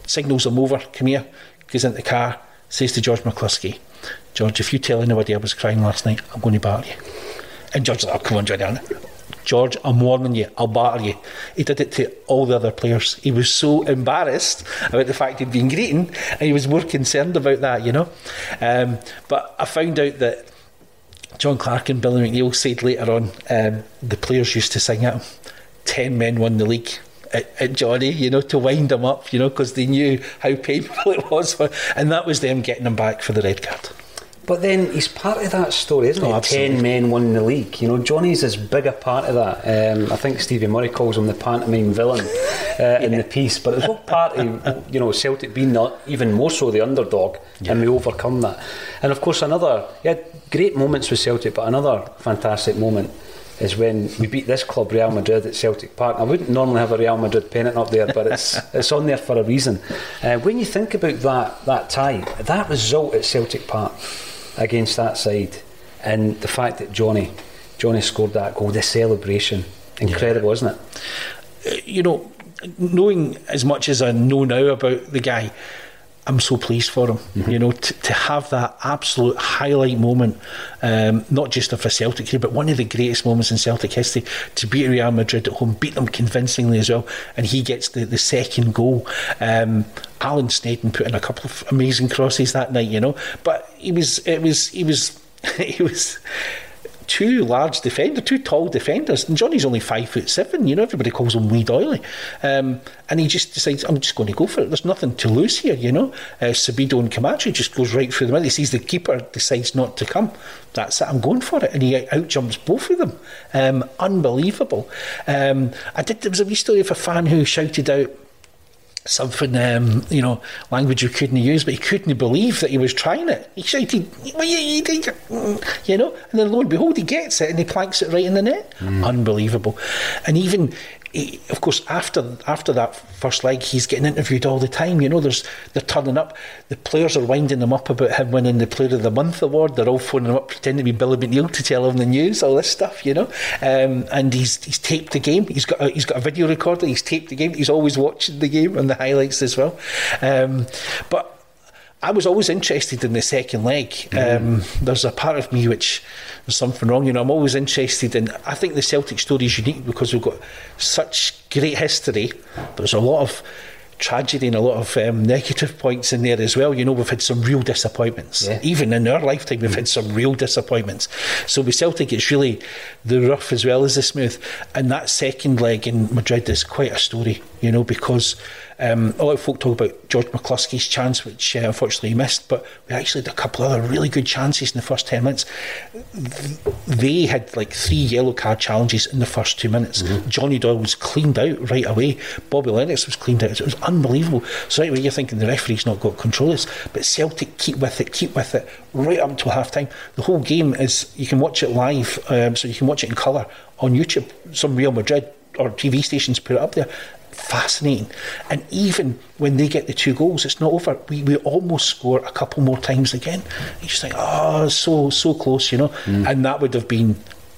signals him over, come here, goes into the car, says to George McCluskey, George, if you tell anybody I was crying last night, I'm going to batter you. And George's like, oh, come on, Johnny. George, I'm warning you, I'll batter you. He did it to all the other players. He was so embarrassed about the fact he'd been greeting, and he was more concerned about that, you know. Um, but I found out that John Clark and Billy McNeill said later on um, the players used to sing him. Ten men won the league at, at Johnny, you know, to wind him up, you know, because they knew how painful it was, for, and that was them getting him back for the red card. But then he's part of that story, isn't oh, he? Ten men won the league. You know, Johnny's as big a part of that. Um, I think Stevie Murray calls him the pantomime villain uh, yeah. in the piece. But it's all part of you know Celtic being not even more so the underdog, yeah. and we overcome that. And of course, another yeah, great moments with Celtic, but another fantastic moment is when we beat this club, Real Madrid, at Celtic Park. I wouldn't normally have a Real Madrid pennant up there, but it's it's on there for a reason. Uh, when you think about that that tie, that result at Celtic Park against that side, and the fact that Johnny Johnny scored that goal, the celebration, incredible, yeah. isn't it? Uh, you know, knowing as much as I know now about the guy, I'm so pleased for him. Mm-hmm. You know, to, to have that absolute highlight moment, um, not just of a Celtic career, but one of the greatest moments in Celtic history, to beat Real Madrid at home, beat them convincingly as well, and he gets the, the second goal. Um, Alan Sneddon put in a couple of amazing crosses that night, you know, but he was, it was, he was, he was two large defenders, two tall defenders, and Johnny's only five foot seven. You know, everybody calls him Wee Doyley, um, and he just decides, "I'm just going to go for it." There's nothing to lose here, you know. Uh, Sabido and Camacho just goes right through the middle. He sees the keeper decides not to come. That's it. I'm going for it, and he out jumps both of them. Um, unbelievable. Um, I did. There was a wee story of a fan who shouted out something, um, you know, language we couldn't use, but he couldn't believe that he was trying it. He shouted, you know, and then lo and behold, he gets it and he planks it right in the net. Mm. Unbelievable. And even he, of course, after after that first leg, he's getting interviewed all the time. You know, there's they're turning up. The players are winding them up about him winning the Player of the Month award. They're all phoning him up, pretending to be Billy McNeill to tell him the news, all this stuff. You know, um, and he's he's taped the game. He's got a, he's got a video recorder. He's taped the game. He's always watching the game and the highlights as well. Um, but I was always interested in the second leg. Mm. Um, there's a part of me which there's something wrong. You know, I'm always interested in. I think the Celtic story is unique because we've got such great history. There's a lot of tragedy and a lot of um, negative points in there as well. You know, we've had some real disappointments. Yeah. Even in our lifetime, we've had some real disappointments. So with Celtic, it's really the rough as well as the smooth. And that second leg in Madrid is quite a story, you know, because um, a lot of folk talk about George McCluskey's chance, which uh, unfortunately he missed, but we actually had a couple of other really good chances in the first 10 minutes. They had like three yellow card challenges in the first two minutes. Mm-hmm. Johnny Doyle was cleaned out right away. Bobby Lennox was cleaned out. It was unbelievable. So, away, you're thinking the referee's not got control of this, but Celtic keep with it, keep with it, right up until half time. The whole game is, you can watch it live, um, so you can watch it in colour on YouTube. Some Real Madrid or TV stations put it up there fascinating. And even when they get the two goals, it's not over. We, we almost score a couple more times again. You just think, oh, so so close, you know. Mm. And that would have been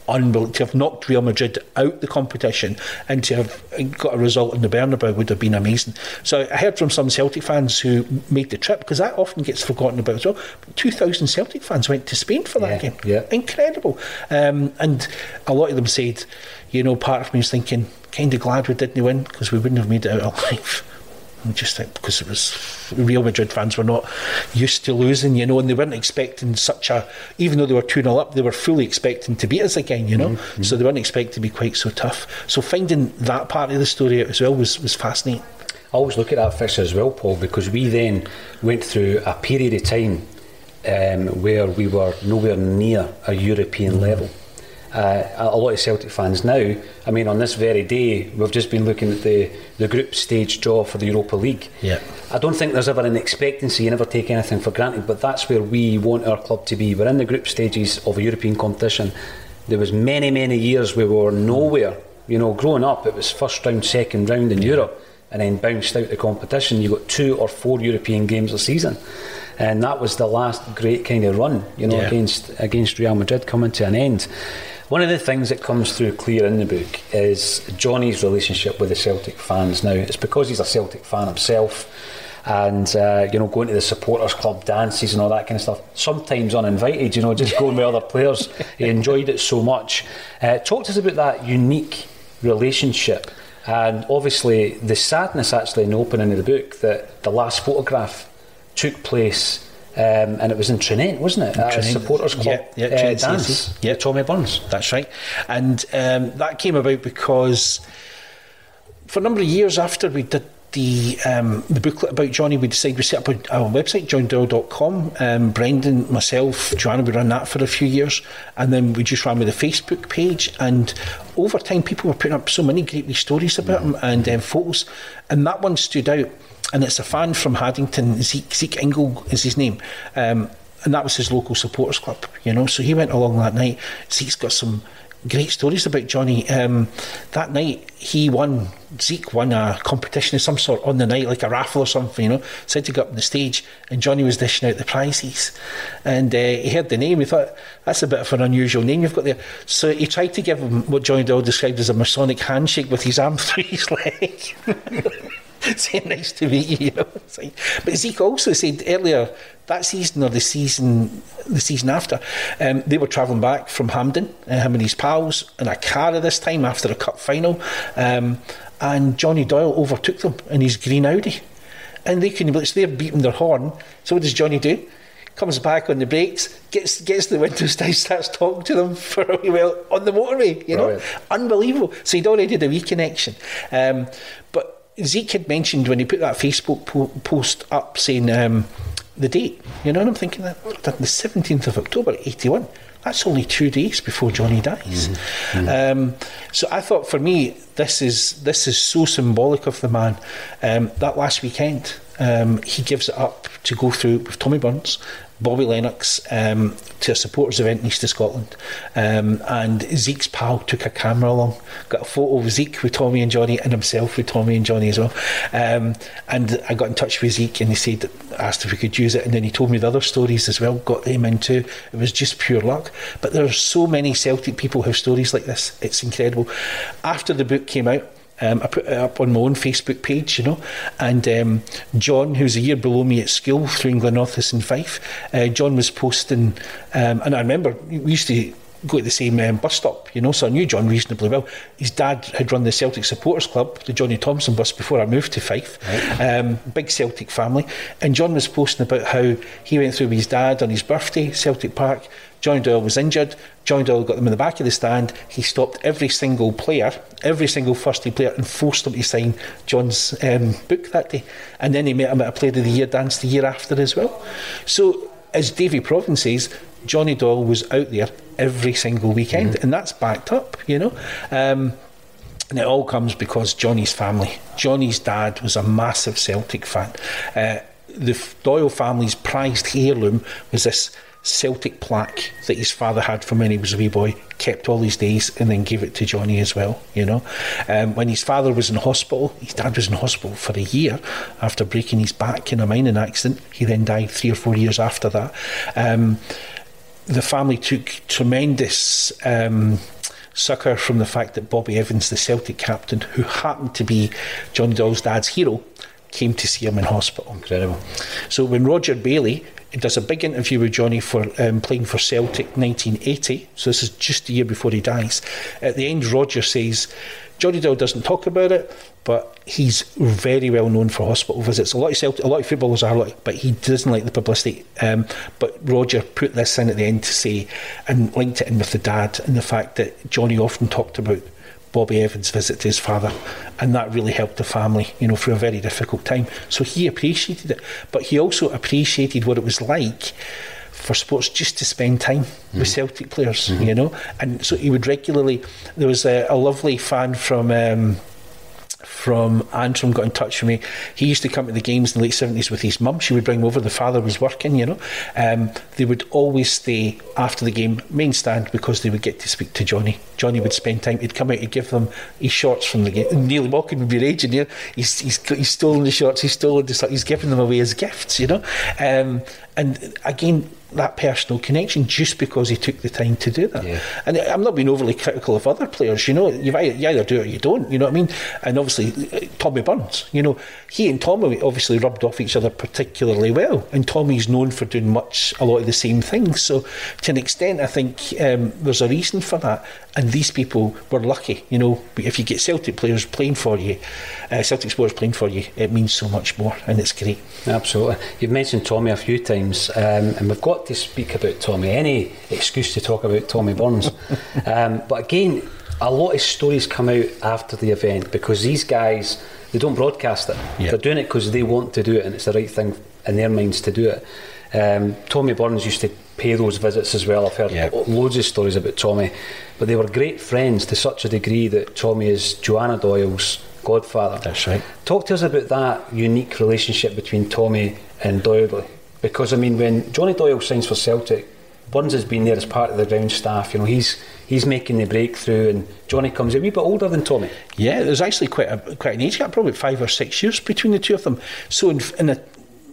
unbelievable to have knocked Real Madrid out the competition and to have got a result in the Bernabeu would have been amazing. So I heard from some Celtic fans who made the trip because that often gets forgotten about as well. Two thousand Celtic fans went to Spain for that yeah, game. Yeah. Incredible. Um, and a lot of them said, you know, part of me is thinking kind of glad we didn't win because we wouldn't have made it out alive. I just think because it was Real Madrid fans were not used to losing, you know, and they weren't expecting such a. Even though they were two 0 up, they were fully expecting to beat us again, you know. Mm-hmm. So they weren't expecting to be quite so tough. So finding that part of the story as well was was fascinating. I always look at that fixture as well, Paul, because we then went through a period of time um, where we were nowhere near a European level uh, a lot of Celtic fans now. I mean, on this very day, we've just been looking at the, the group stage draw for the Europa League. Yeah. I don't think there's ever an expectancy, you never take anything for granted, but that's where we want our club to be. We're in the group stages of a European competition. There was many, many years we were nowhere. You know, growing up, it was first round, second round in Europe, and then bounced out the competition. You got two or four European games a season and that was the last great kind of run, you know, yeah. against against Real Madrid coming to an end. One of the things that comes through clear in the book is Johnny's relationship with the Celtic fans. Now, it's because he's a Celtic fan himself and uh, you know going to the supporters club dances and all that kind of stuff sometimes uninvited you know just going with other players he enjoyed it so much uh, talk to us about that unique relationship and obviously the sadness actually in the opening of the book that the last photograph took place um, and it was in Tranent, wasn't it? At supporters club yeah, yeah, uh, dance. Yeah, Tommy Burns. That's right. And um, that came about because for a number of years after we did the um, the booklet about Johnny, we decided we set up a, a website, johndoyle.com. Um, Brendan, myself, Joanna, we ran that for a few years, and then we just ran with a Facebook page. And over time, people were putting up so many great stories about him and um, photos, and that one stood out and it's a fan from Haddington, Zeke, Zeke Ingle is his name. Um, and that was his local supporters club, you know. So he went along that night. Zeke's got some great stories about Johnny. Um, that night he won, Zeke won a competition of some sort on the night, like a raffle or something, you know. Said to go up on the stage, and Johnny was dishing out the prizes. And uh, he heard the name, he thought, that's a bit of an unusual name you've got there. So he tried to give him what Johnny Doyle described as a Masonic handshake with his arm through his leg. saying nice to meet you. you know? Like, but Zeke also said earlier that season or the season the season after, um, they were travelling back from Hampden, uh, him and his pals, in a car this time after a cup final, um, and Johnny Doyle overtook them in his green Audi, and they couldn't so they're beating their horn. So what does Johnny do? Comes back on the brakes, gets gets the windows down, starts talking to them for a wee while on the motorway. You know, unbelievable. So he'd already had a wee connection, um, but. Zeke had mentioned when he put that Facebook po- post up saying um, the date, you know, and I'm thinking that, the 17th of October, 81, that's only two days before Johnny dies. Mm-hmm. Um, so I thought for me, this is this is so symbolic of the man. Um, that last weekend, um, he gives it up to go through with Tommy Burns Bobby Lennox um, to a supporters event in East of Scotland. Um, and Zeke's pal took a camera along, got a photo of Zeke with Tommy and Johnny and himself with Tommy and Johnny as well. Um, and I got in touch with Zeke and he said, asked if we could use it. And then he told me the other stories as well, got them in too. It was just pure luck. But there are so many Celtic people who have stories like this. It's incredible. After the book came out, um, I put it up on my own Facebook page, you know, and um, John, who's a year below me at school through in Glenrothes and Fife, uh, John was posting, um, and I remember we used to go to the same um, bus stop, you know, so I knew John reasonably well. His dad had run the Celtic Supporters Club, the Johnny Thomson bus, before I moved to Fife. Right. Um, big Celtic family. And John was posting about how he went through with his dad on his birthday, Celtic Park, Johnny Doyle was injured. Johnny Doyle got them in the back of the stand. He stopped every single player, every single first team player, and forced them to sign John's um, book that day. And then he met him at a Player of the Year dance the year after as well. So, as Davy Provan says, Johnny Doyle was out there every single weekend, mm-hmm. and that's backed up, you know. Um, and it all comes because Johnny's family. Johnny's dad was a massive Celtic fan. Uh, the Doyle family's prized heirloom was this Celtic plaque that his father had from when he was a wee boy, kept all his days, and then gave it to Johnny as well. You know, um, when his father was in hospital, his dad was in hospital for a year after breaking his back in a mining accident. He then died three or four years after that. Um, the family took tremendous. Um, succour from the fact that Bobby Evans, the Celtic captain, who happened to be John Doyle's dad's hero, came to see him in hospital. Incredible. So when Roger Bailey does a big interview with Johnny for um, playing for Celtic 1980. So this is just a year before he dies. At the end, Roger says Johnny Doyle doesn't talk about it, but he's very well known for hospital visits. A lot of Celtic, a lot of footballers are, like, but he doesn't like the publicity. Um, but Roger put this in at the end to say and linked it in with the dad and the fact that Johnny often talked about Bobby Evans' visit to his father, and that really helped the family, you know, through a very difficult time. So he appreciated it, but he also appreciated what it was like for sports just to spend time mm-hmm. with Celtic players, mm-hmm. you know, and so he would regularly. There was a, a lovely fan from. Um, from Antrim got in touch with me. He used to come to the games in the late 70s with his mum. She would bring him over. The father was working, you know. Um, they would always stay after the game, main stand, because they would get to speak to Johnny. Johnny would spend time. He'd come out, he'd give them his shorts from the game. Neil Walking would be raging here. He's, he's, he's stolen the shorts, he's stolen the He's giving them away as gifts, you know. Um, and again, that personal connection just because he took the time to do that. Yeah. And I'm not being overly critical of other players, you know, you either do it or you don't, you know what I mean? And obviously, Tommy Burns, you know, he and Tommy obviously rubbed off each other particularly well. And Tommy's known for doing much, a lot of the same things. So, to an extent, I think um, there's a reason for that. And these people were lucky, you know, if you get Celtic players playing for you, uh, Celtic sports playing for you, it means so much more and it's great. Absolutely. You've mentioned Tommy a few times, um, and we've got to speak about Tommy. Any excuse to talk about Tommy Burns. um, but again, a lot of stories come out after the event because these guys they don't broadcast it. Yep. They're doing it because they want to do it, and it's the right thing in their minds to do it. Um, Tommy Burns used to pay those visits as well. I've heard yep. loads of stories about Tommy, but they were great friends to such a degree that Tommy is Joanna Doyle's godfather. That's right. Talk to us about that unique relationship between Tommy and Doyle. Because I mean, when Johnny Doyle signs for Celtic, Burns has been there as part of the ground staff. You know, he's he's making the breakthrough, and Johnny comes a wee bit older than Tommy. Yeah, there's actually quite a quite an age gap, probably five or six years between the two of them. So in, in a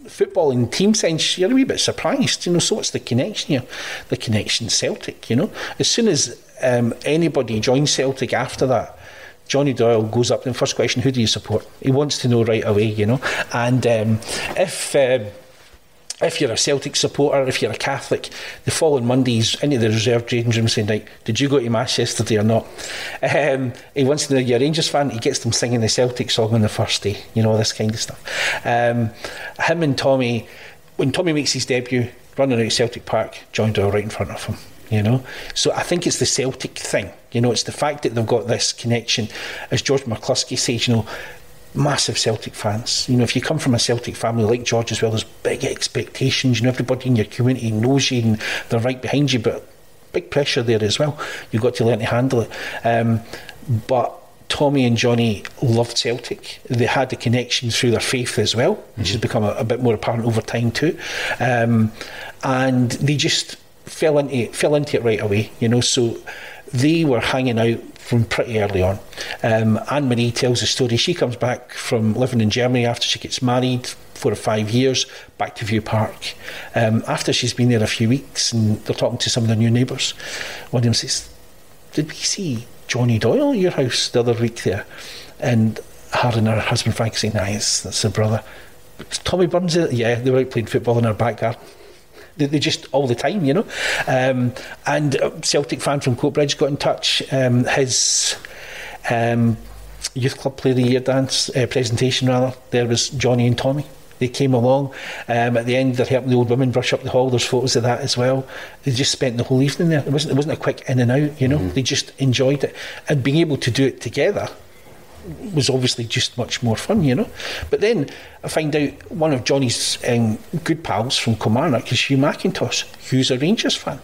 footballing team sense, you're a wee bit surprised. You know, so what's the connection here? The connection Celtic. You know, as soon as um, anybody joins Celtic after that, Johnny Doyle goes up and first question, who do you support? He wants to know right away, you know. And um, if um, if you're a Celtic supporter, if you're a Catholic, the following Mondays into the reserve changing room saying, right, did you go to Mass yesterday or not? Um, he wants to know you're a Rangers fan, he gets them singing the Celtic song on the first day, you know, this kind of stuff. Um, him and Tommy, when Tommy makes his debut, running out of Celtic Park, John Doyle right in front of him. You know, so I think it's the Celtic thing. You know, it's the fact that they've got this connection, as George McCluskey says. You know, massive Celtic fans. You know, if you come from a Celtic family like George as well, there's big expectations. You know, everybody in your community knows you and they're right behind you, but big pressure there as well. You've got to learn to handle it. Um, but Tommy and Johnny loved Celtic. They had the connection through their faith as well, which mm-hmm. has become a, a, bit more apparent over time too. Um, and they just fell into fell into it right away. You know, so they were hanging out from pretty early on. Um, Anne Marie tells the story. She comes back from living in Germany after she gets married four or five years back to Viewpark. Um, after she's been there a few weeks and they're talking to some of their new neighbours, one of them says, Did we see Johnny Doyle at your house the other week there? And her and her husband Frank saying, Nice, that's her brother. Tommy Burns, yeah, they were out playing football in our back garden they, they just all the time, you know. Um, and Celtic fan from Coatbridge got in touch. Um, his um, youth club player of the year dance uh, presentation rather. There was Johnny and Tommy. They came along. Um, at the end, they're helping the old women brush up the hall. There's photos of that as well. They just spent the whole evening there. It wasn't, it wasn't a quick in and out, you know. Mm-hmm. They just enjoyed it. And being able to do it together was obviously just much more fun, you know. But then I find out one of Johnny's um, good pals from Kilmarnock is Hugh McIntosh, who's a Rangers fan.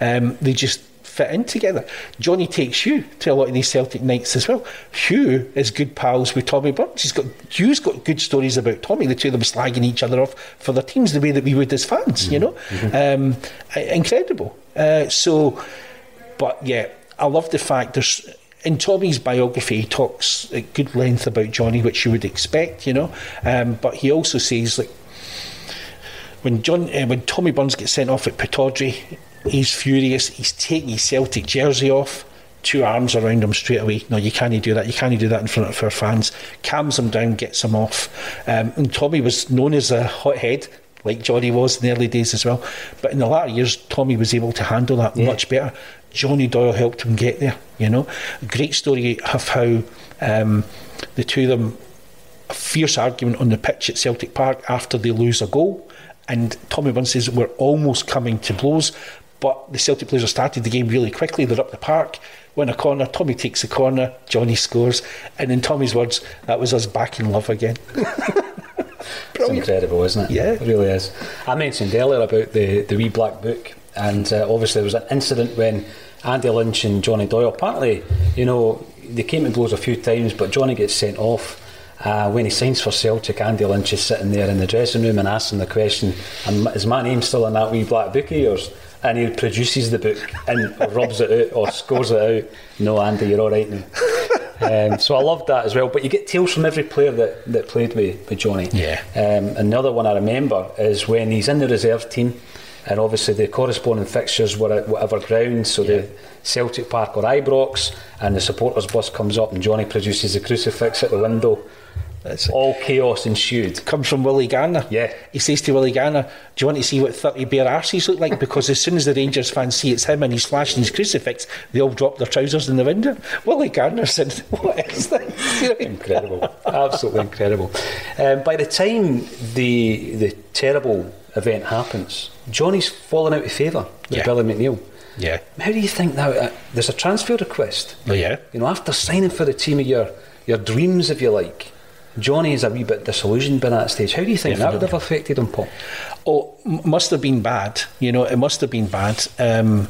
Um, they just fit in together. Johnny takes Hugh to a lot of these Celtic nights as well. Hugh is good pals with Tommy Burns. He's got Hugh's got good stories about Tommy. The two of them slagging each other off for their teams the way that we would as fans, mm-hmm. you know. Mm-hmm. Um, incredible. Uh, so, but yeah, I love the fact there's in Tommy's biography, he talks at good length about Johnny, which you would expect, you know. Um, but he also says like when John, uh, when Tommy Burns gets sent off at Pittodrie, he's furious. He's taking his Celtic jersey off, two arms around him straight away. No, you can't do that. You can't do that in front of our fans. Calms him down, gets him off. Um, and Tommy was known as a hothead like Johnny was in the early days as well. But in the latter years, Tommy was able to handle that yeah. much better. Johnny Doyle helped him get there, you know. A great story of how um, the two of them, a fierce argument on the pitch at Celtic Park after they lose a goal. And Tommy Burns says, We're almost coming to blows, but the Celtic players have started the game really quickly. They're up the park, win a corner, Tommy takes the corner, Johnny scores. And in Tommy's words, that was us back in love again. it's incredible, isn't it? Yeah. It really is. I mentioned earlier about the, the wee black book, and uh, obviously there was an incident when Andy Lynch and Johnny Doyle. Apparently, you know, they came to blows a few times, but Johnny gets sent off. Uh, when he signs for Celtic, Andy Lynch is sitting there in the dressing room and asking the question, "Is my name still in that wee black book of yours?" And he produces the book and rubs it out or scores it out. No, Andy, you're all right now. Um, so I loved that as well. But you get tales from every player that, that played with, with Johnny. Yeah. Um, another one I remember is when he's in the reserve team and obviously the corresponding fixtures were at whatever ground, so yeah. the Celtic Park or Ibrox, and the supporters bus comes up, and Johnny produces the crucifix at the window. That's all chaos ensued. Comes from Willie Garner. Yeah. He says to Willie Garner, Do you want to see what 30 bare arses look like? Because as soon as the Rangers fans see it's him and he's flashing his crucifix, they all drop their trousers in the window. Willie Garner said, What is this? incredible. Absolutely incredible. Um, by the time the, the terrible event happens, Johnny's fallen out of favour with yeah. Billy McNeill. Yeah. How do you think now? Uh, there's a transfer request. Oh, yeah. You know, after signing for the team of your your dreams, if you like, Johnny is a wee bit disillusioned by that stage. How do you think Definitely. that would have affected him, Paul? Oh, must have been bad. You know, it must have been bad. Um,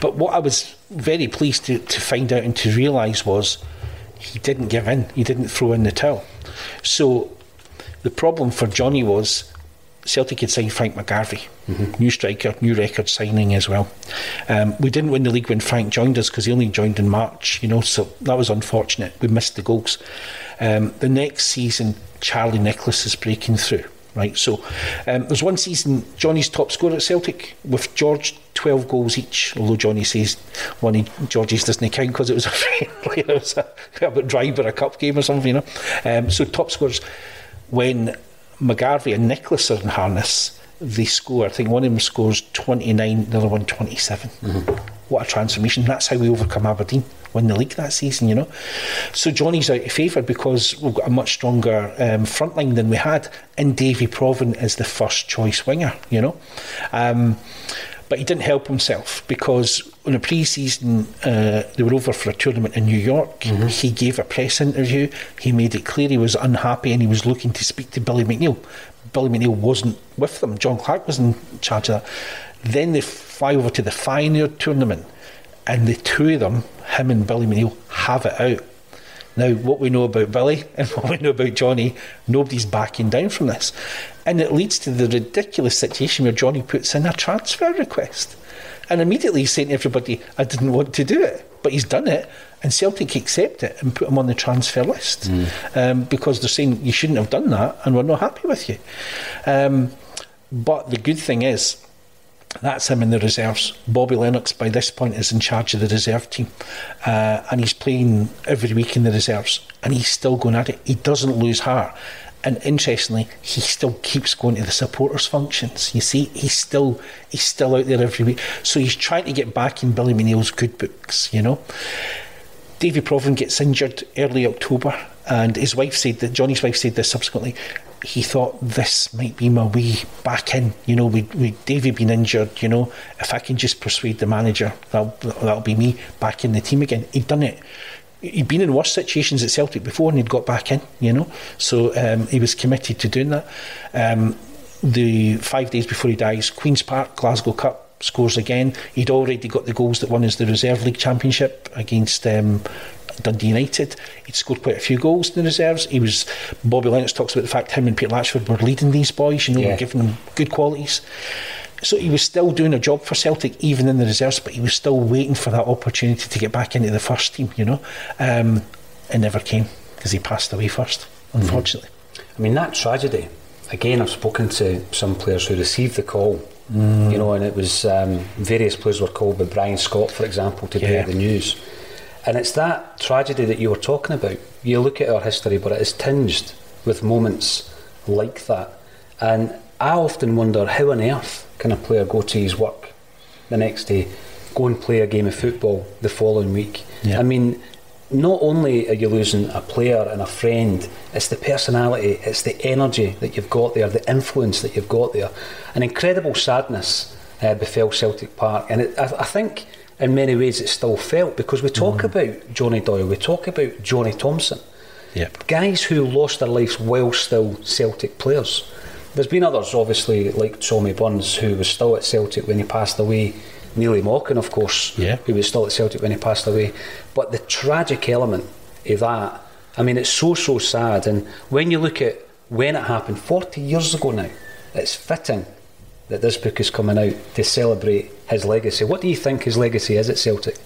but what I was very pleased to, to find out and to realise was he didn't give in. He didn't throw in the towel. So the problem for Johnny was Celtic had signed Frank McGarvey, mm-hmm. new striker, new record signing as well. Um, we didn't win the league when Frank joined us because he only joined in March, you know, so that was unfortunate. We missed the goals. Um, the next season, Charlie Nicholas is breaking through. right? So um, there's one season Johnny's top scorer at Celtic with George 12 goals each, although Johnny says one of George's doesn't count because it was a friendly, it was a, a bit a cup game or something, you know. Um, so top scorers when McGarvey and Nicholas are in harness, they score. I think one of them scores 29, the other one 27. Mm-hmm. What a transformation. That's how we overcome Aberdeen, win the league that season, you know. So Johnny's out of favour because we've got a much stronger um, front line than we had, and Davy Provan is the first choice winger, you know. Um, but he didn't help himself because in a pre-season uh, they were over for a tournament in New York. Mm-hmm. He gave a press interview. He made it clear he was unhappy and he was looking to speak to Billy McNeill. Billy McNeill wasn't with them. John Clark was in charge of that. Then they fly over to the Feyenoord tournament, and the two of them, him and Billy McNeill, have it out. Now, what we know about Billy and what we know about Johnny, nobody's backing down from this. And it leads to the ridiculous situation where Johnny puts in a transfer request. And immediately he's saying to everybody, I didn't want to do it. But he's done it, and Celtic accept it and put him on the transfer list mm. um, because they're saying you shouldn't have done that, and we're not happy with you. Um, but the good thing is, that's him in the reserves. Bobby Lennox, by this point, is in charge of the reserve team, uh, and he's playing every week in the reserves, and he's still going at it. He doesn't lose heart. And interestingly, he still keeps going to the supporters' functions. You see, he's still he's still out there every week. So he's trying to get back in Billy McNeill's good books, you know. Davy Provan gets injured early October, and his wife said that Johnny's wife said this subsequently. He thought this might be my way back in. You know, with, with Davy being injured, you know, if I can just persuade the manager, that'll, that'll be me back in the team again. He'd done it he'd been in worse situations at Celtic before and he'd got back in, you know. So um, he was committed to doing that. Um, the five days before he dies, Queen's Park, Glasgow Cup, scores again. He'd already got the goals that won us the Reserve League Championship against um, Dundee United. He'd scored quite a few goals in the reserves. He was Bobby Lennox talks about the fact him and Peter Latchford were leading these boys, you know, yeah. giving them good qualities. So he was still doing a job for Celtic, even in the reserves, but he was still waiting for that opportunity to get back into the first team, you know. Um, it never came because he passed away first, mm-hmm. unfortunately. Mm-hmm. I mean, that tragedy, again, I've spoken to some players who received the call, mm. you know, and it was um, various players were called by Brian Scott, for example, to yeah. the news. And it's that tragedy that you were talking about. You look at our history, but it is tinged with moments like that. And I often wonder how on earth can a player go to his work the next day, go and play a game of football the following week? Yeah. I mean, not only are you losing a player and a friend, it's the personality, it's the energy that you've got there, the influence that you've got there. An incredible sadness uh, befell Celtic Park, and it, I, I, think in many ways it's still felt because we talk mm. about Johnny Doyle, we talk about Johnny Thomson. yep. guys who lost their lives while still Celtic players. There's been others, obviously, like Tommy Burns, who was still at Celtic when he passed away. Neilly Mochan, of course, yeah. who was still at Celtic when he passed away. But the tragic element of that, I mean, it's so, so sad. And when you look at when it happened, 40 years ago now, it's fitting that this book is coming out to celebrate his legacy. What do you think his legacy is at Celtic?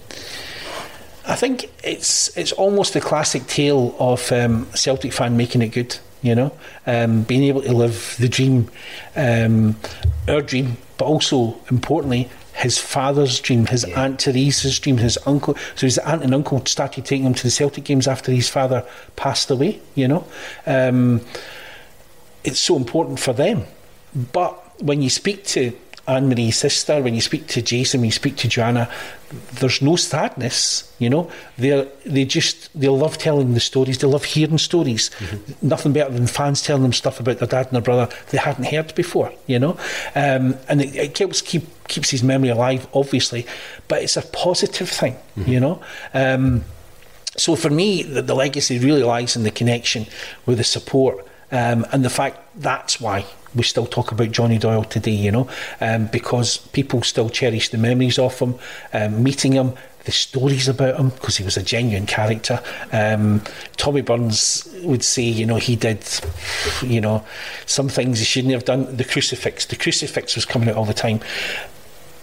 I think it's it's almost a classic tale of um, Celtic fan making it good you know, um, being able to live the dream, um, our dream, but also importantly, his father's dream, his yeah. aunt Teresa's dream, his uncle. So his aunt and uncle started taking him to the Celtic games after his father passed away. You know, um, it's so important for them. But when you speak to Anne Marie's sister, when you speak to Jason, when you speak to Joanna, there's no sadness, you know. They they just they love telling the stories. They love hearing stories. Mm-hmm. Nothing better than fans telling them stuff about their dad and their brother they hadn't heard before, you know. Um, and it, it, keeps keep keeps his memory alive, obviously, but it's a positive thing, mm-hmm. you know. Um, so for me, the, the legacy really lies in the connection with the support um, and the fact that's why we still talk about Johnny Doyle today, you know, um, because people still cherish the memories of him, um, meeting him, the stories about him, because he was a genuine character. Um, Tommy Burns would say, you know, he did, you know, some things he shouldn't have done. The crucifix, the crucifix was coming out all the time.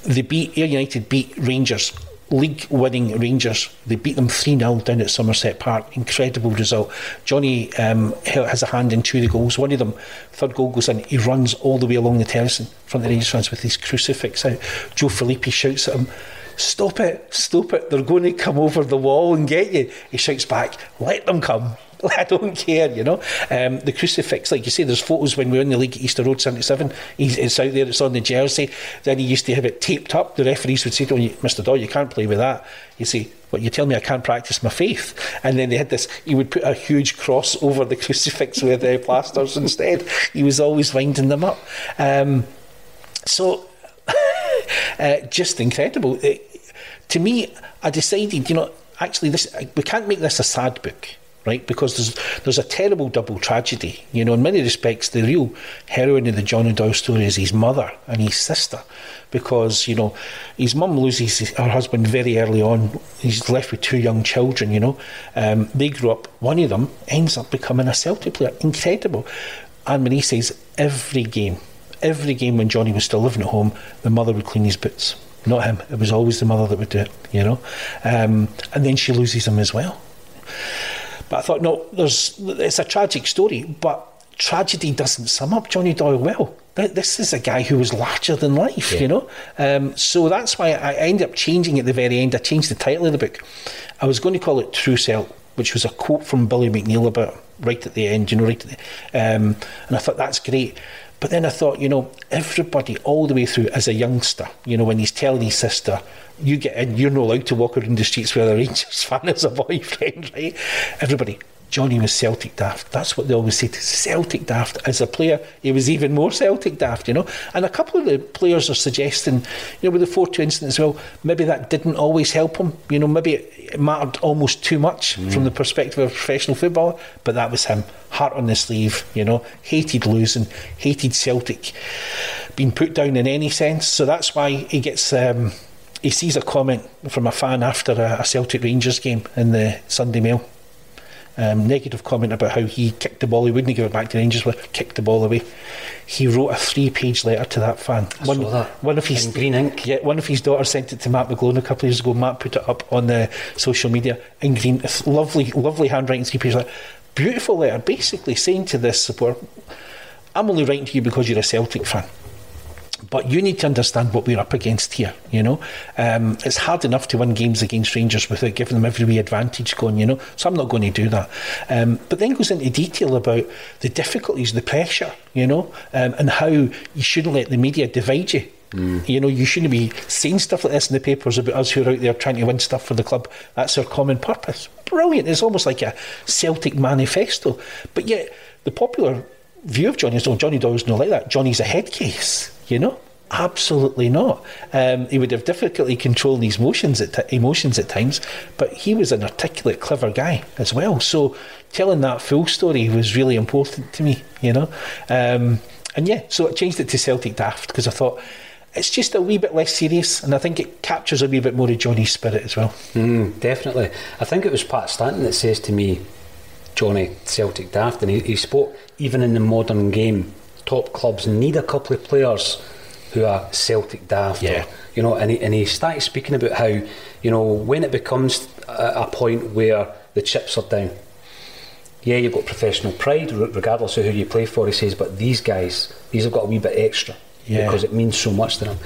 They beat Ayr United beat Rangers league winning Rangers. They beat them 3 0 down at Somerset Park. Incredible result. Johnny um, has a hand in two of the goals. One of them, third goal goes in, he runs all the way along the terrace in front of the Rangers fans with his crucifix out. Joe Filippi shouts at him, Stop it, stop it, they're going to come over the wall and get you. He shouts back, Let them come. I don't care, you know. Um, the crucifix, like you say, there's photos when we were in the league at Easter Road 77. He's, it's out there, it's on the jersey. Then he used to have it taped up. The referees would say to him, Mr. Doyle, you can't play with that. You say, but you tell me I can't practice my faith? And then they had this, he would put a huge cross over the crucifix with the plasters instead. He was always winding them up. Um, so, uh, just incredible. It, to me, I decided, you know, actually, this we can't make this a sad book right? Because there's there's a terrible double tragedy. You know, in many respects, the real heroine of the John Doyle story is his mother and his sister, because you know his mum loses her husband very early on. He's left with two young children. You know, um, they grew up. One of them ends up becoming a Celtic player. Incredible. Anne Marie says every game, every game when Johnny was still living at home, the mother would clean his boots. Not him. It was always the mother that would do it. You know, um, and then she loses him as well. But I thought, no, there's it's a tragic story, but tragedy doesn't sum up Johnny Doyle well. This is a guy who was larger than life, yeah. you know. Um, so that's why I ended up changing at the very end. I changed the title of the book. I was going to call it True Self, which was a quote from Billy McNeill about right at the end, you know, right at the, um, and I thought that's great. But then I thought, you know, everybody all the way through as a youngster, you know, when he's telling his sister, you get in, you're not allowed to walk around the streets with a Rangers fan as a boyfriend, right? Everybody, Johnny was Celtic daft. That's what they always say. Celtic daft. As a player, he was even more Celtic daft, you know. And a couple of the players are suggesting, you know, with the 4 2 incident as well, maybe that didn't always help him. You know, maybe it mattered almost too much mm. from the perspective of a professional footballer, but that was him. Heart on the sleeve, you know, hated losing, hated Celtic being put down in any sense. So that's why he gets. Um, he sees a comment from a fan after a, a Celtic Rangers game in the Sunday Mail um, negative comment about how he kicked the ball, he wouldn't give it back to Rangers, but kicked the ball away. He wrote a three-page letter to that fan. I one, saw that. One of his in green ink. Yeah, one of his daughters sent it to Matt McGlone a couple of years ago. Matt put it up on the social media in green. It's lovely, lovely handwriting. Three pages letter, beautiful letter, basically saying to this support, "I'm only writing to you because you're a Celtic fan." But you need to understand what we're up against here. You know, um, it's hard enough to win games against Rangers without giving them every wee advantage going. You know, so I'm not going to do that. Um, but then goes into detail about the difficulties, the pressure. You know, um, and how you shouldn't let the media divide you. Mm. You know, you shouldn't be saying stuff like this in the papers about us who are out there trying to win stuff for the club. That's our common purpose. Brilliant. It's almost like a Celtic manifesto. But yet, the popular view of Johnny is, oh, Johnny Doyle's not like that. Johnny's a head case. You know, absolutely not. Um, he would have difficulty controlling his emotions at t- emotions at times, but he was an articulate, clever guy as well. So telling that full story was really important to me. You know, um, and yeah, so I changed it to Celtic Daft because I thought it's just a wee bit less serious, and I think it captures a wee bit more of Johnny's spirit as well. Mm, definitely, I think it was Pat Stanton that says to me, Johnny Celtic Daft, and he, he spoke even in the modern game top clubs need a couple of players who are Celtic daft. Yeah. Or, you know, and he, and he started speaking about how, you know, when it becomes a, a point where the chips are down, yeah, you've got professional pride, regardless of who you play for, he says, but these guys, these have got a wee bit extra. Yeah. Because it means so much to them.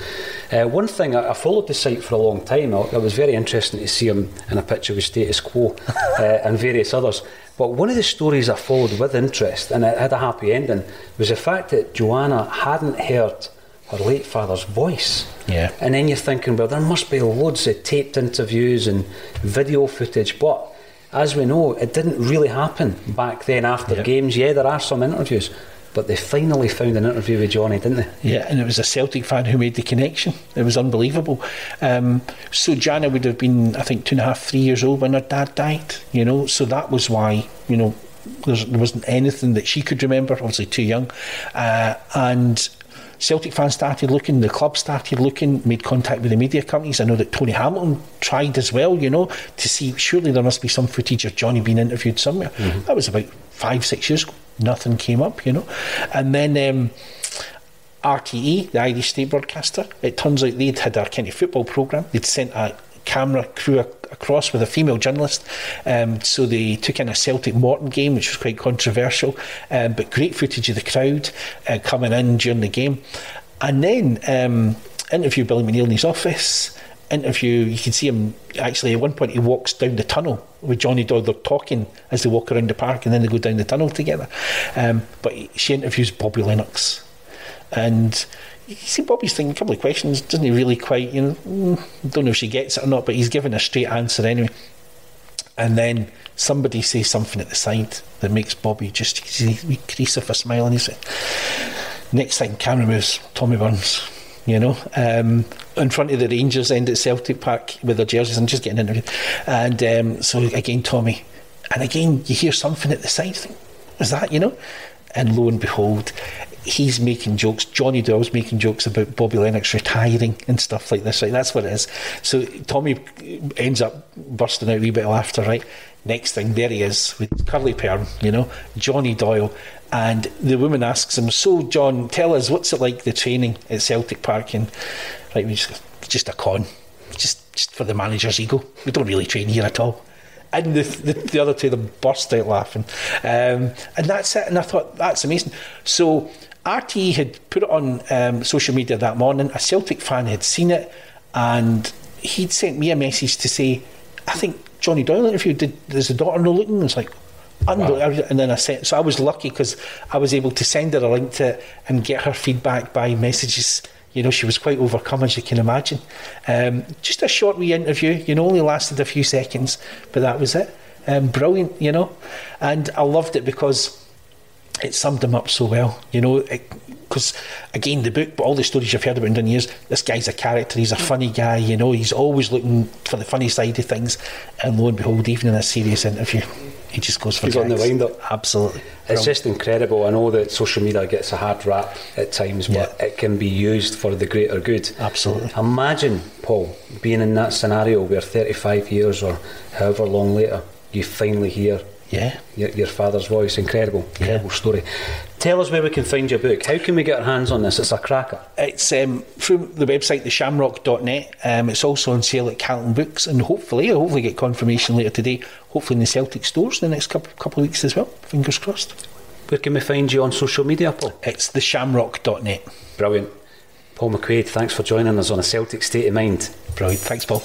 Uh, one thing, I, I, followed the site for a long time. I, it was very interesting to see him in a picture with Status Quo uh, and various others. But one of the stories I followed with interest, and it had a happy ending, was the fact that Joanna hadn't heard her late father's voice. Yeah. And then you're thinking, well, there must be loads of taped interviews and video footage, but as we know, it didn't really happen back then after yep. games. Yeah, there are some interviews, but they finally found an interview with Johnny, didn't they? Yeah, and it was a Celtic fan who made the connection. It was unbelievable. Um, so Joanna would have been, I think, two and a half, three years old when her dad died. You know, so that was why you know there wasn't anything that she could remember. Obviously, too young, uh, and. Celtic fans started looking, the club started looking, made contact with the media companies. I know that Tony Hamilton tried as well, you know, to see surely there must be some footage of Johnny being interviewed somewhere. Mm-hmm. That was about five, six years ago nothing came up, you know. And then um, RTE, the Irish state broadcaster, it turns out they'd had a kind of football programme. They'd sent a camera crew across with a female journalist. Um, so they took in a Celtic Morton game, which was quite controversial, um, but great footage of the crowd uh, coming in during the game. And then um, interview Billy McNeill in his office. Interview, you can see him actually at one point he walks down the tunnel with Johnny. They're talking as they walk around the park and then they go down the tunnel together. Um, but she interviews Bobby Lennox. And you see Bobby's thinking a couple of questions, doesn't he really quite, you know, mm, don't know if she gets it or not, but he's given a straight answer anyway. And then somebody says something at the side that makes Bobby just crease of a smile and he said, next thing camera moves, Tommy Burns you know, um, in front of the Rangers end at Celtic Park with their jerseys and just getting interviewed. And um, so again, Tommy, and again, you hear something at the side. Think, is that you know? And lo and behold, he's making jokes. Johnny Doyle's making jokes about Bobby Lennox retiring and stuff like this. Right, that's what it is. So Tommy ends up bursting out a wee bit of laughter. Right, next thing there he is with curly perm. You know, Johnny Doyle, and the woman asks him, "So, John, tell us what's it like the training at Celtic Park?" And right, we just just a con, just just for the manager's ego. We don't really train here at all. And the, the, the other two, of them burst out laughing, um, and that's it. And I thought that's amazing. So RT had put it on um, social media that morning. A Celtic fan had seen it, and he'd sent me a message to say, "I think Johnny Doyle interview. Did there's the daughter no looking?" It's like Wow. And then I sent, so I was lucky because I was able to send her a link to it and get her feedback by messages. You know, she was quite overcome, as you can imagine. Um, just a short wee interview, you know, only lasted a few seconds, but that was it. Um, brilliant, you know. And I loved it because it summed him up so well, you know. Because again, the book, but all the stories you've heard about in years, this guy's a character. He's a funny guy, you know. He's always looking for the funny side of things, and lo and behold, even in a serious interview, he just goes for He's on the wind up. Absolutely. It's just incredible. I know that social media gets a hard rap at times, but yeah. it can be used for the greater good. Absolutely. Imagine, Paul, being in that scenario where 35 years or however long later you finally hear yeah. Your, your, father's voice. Incredible, incredible yeah. story. Tell us where we can find your book. How can we get our hands on this? It's a cracker. It's um, through the website, theshamrock.net. Um, it's also on sale at Carlton Books, and hopefully, I'll hopefully get confirmation later today, hopefully in the Celtic stores in the next couple, couple of weeks as well. Fingers crossed. Where can we find you on social media, Paul? It's theshamrock.net. Brilliant. Paul McQuade, thanks for joining us on a Celtic State of Mind. Brilliant. Thanks, Paul.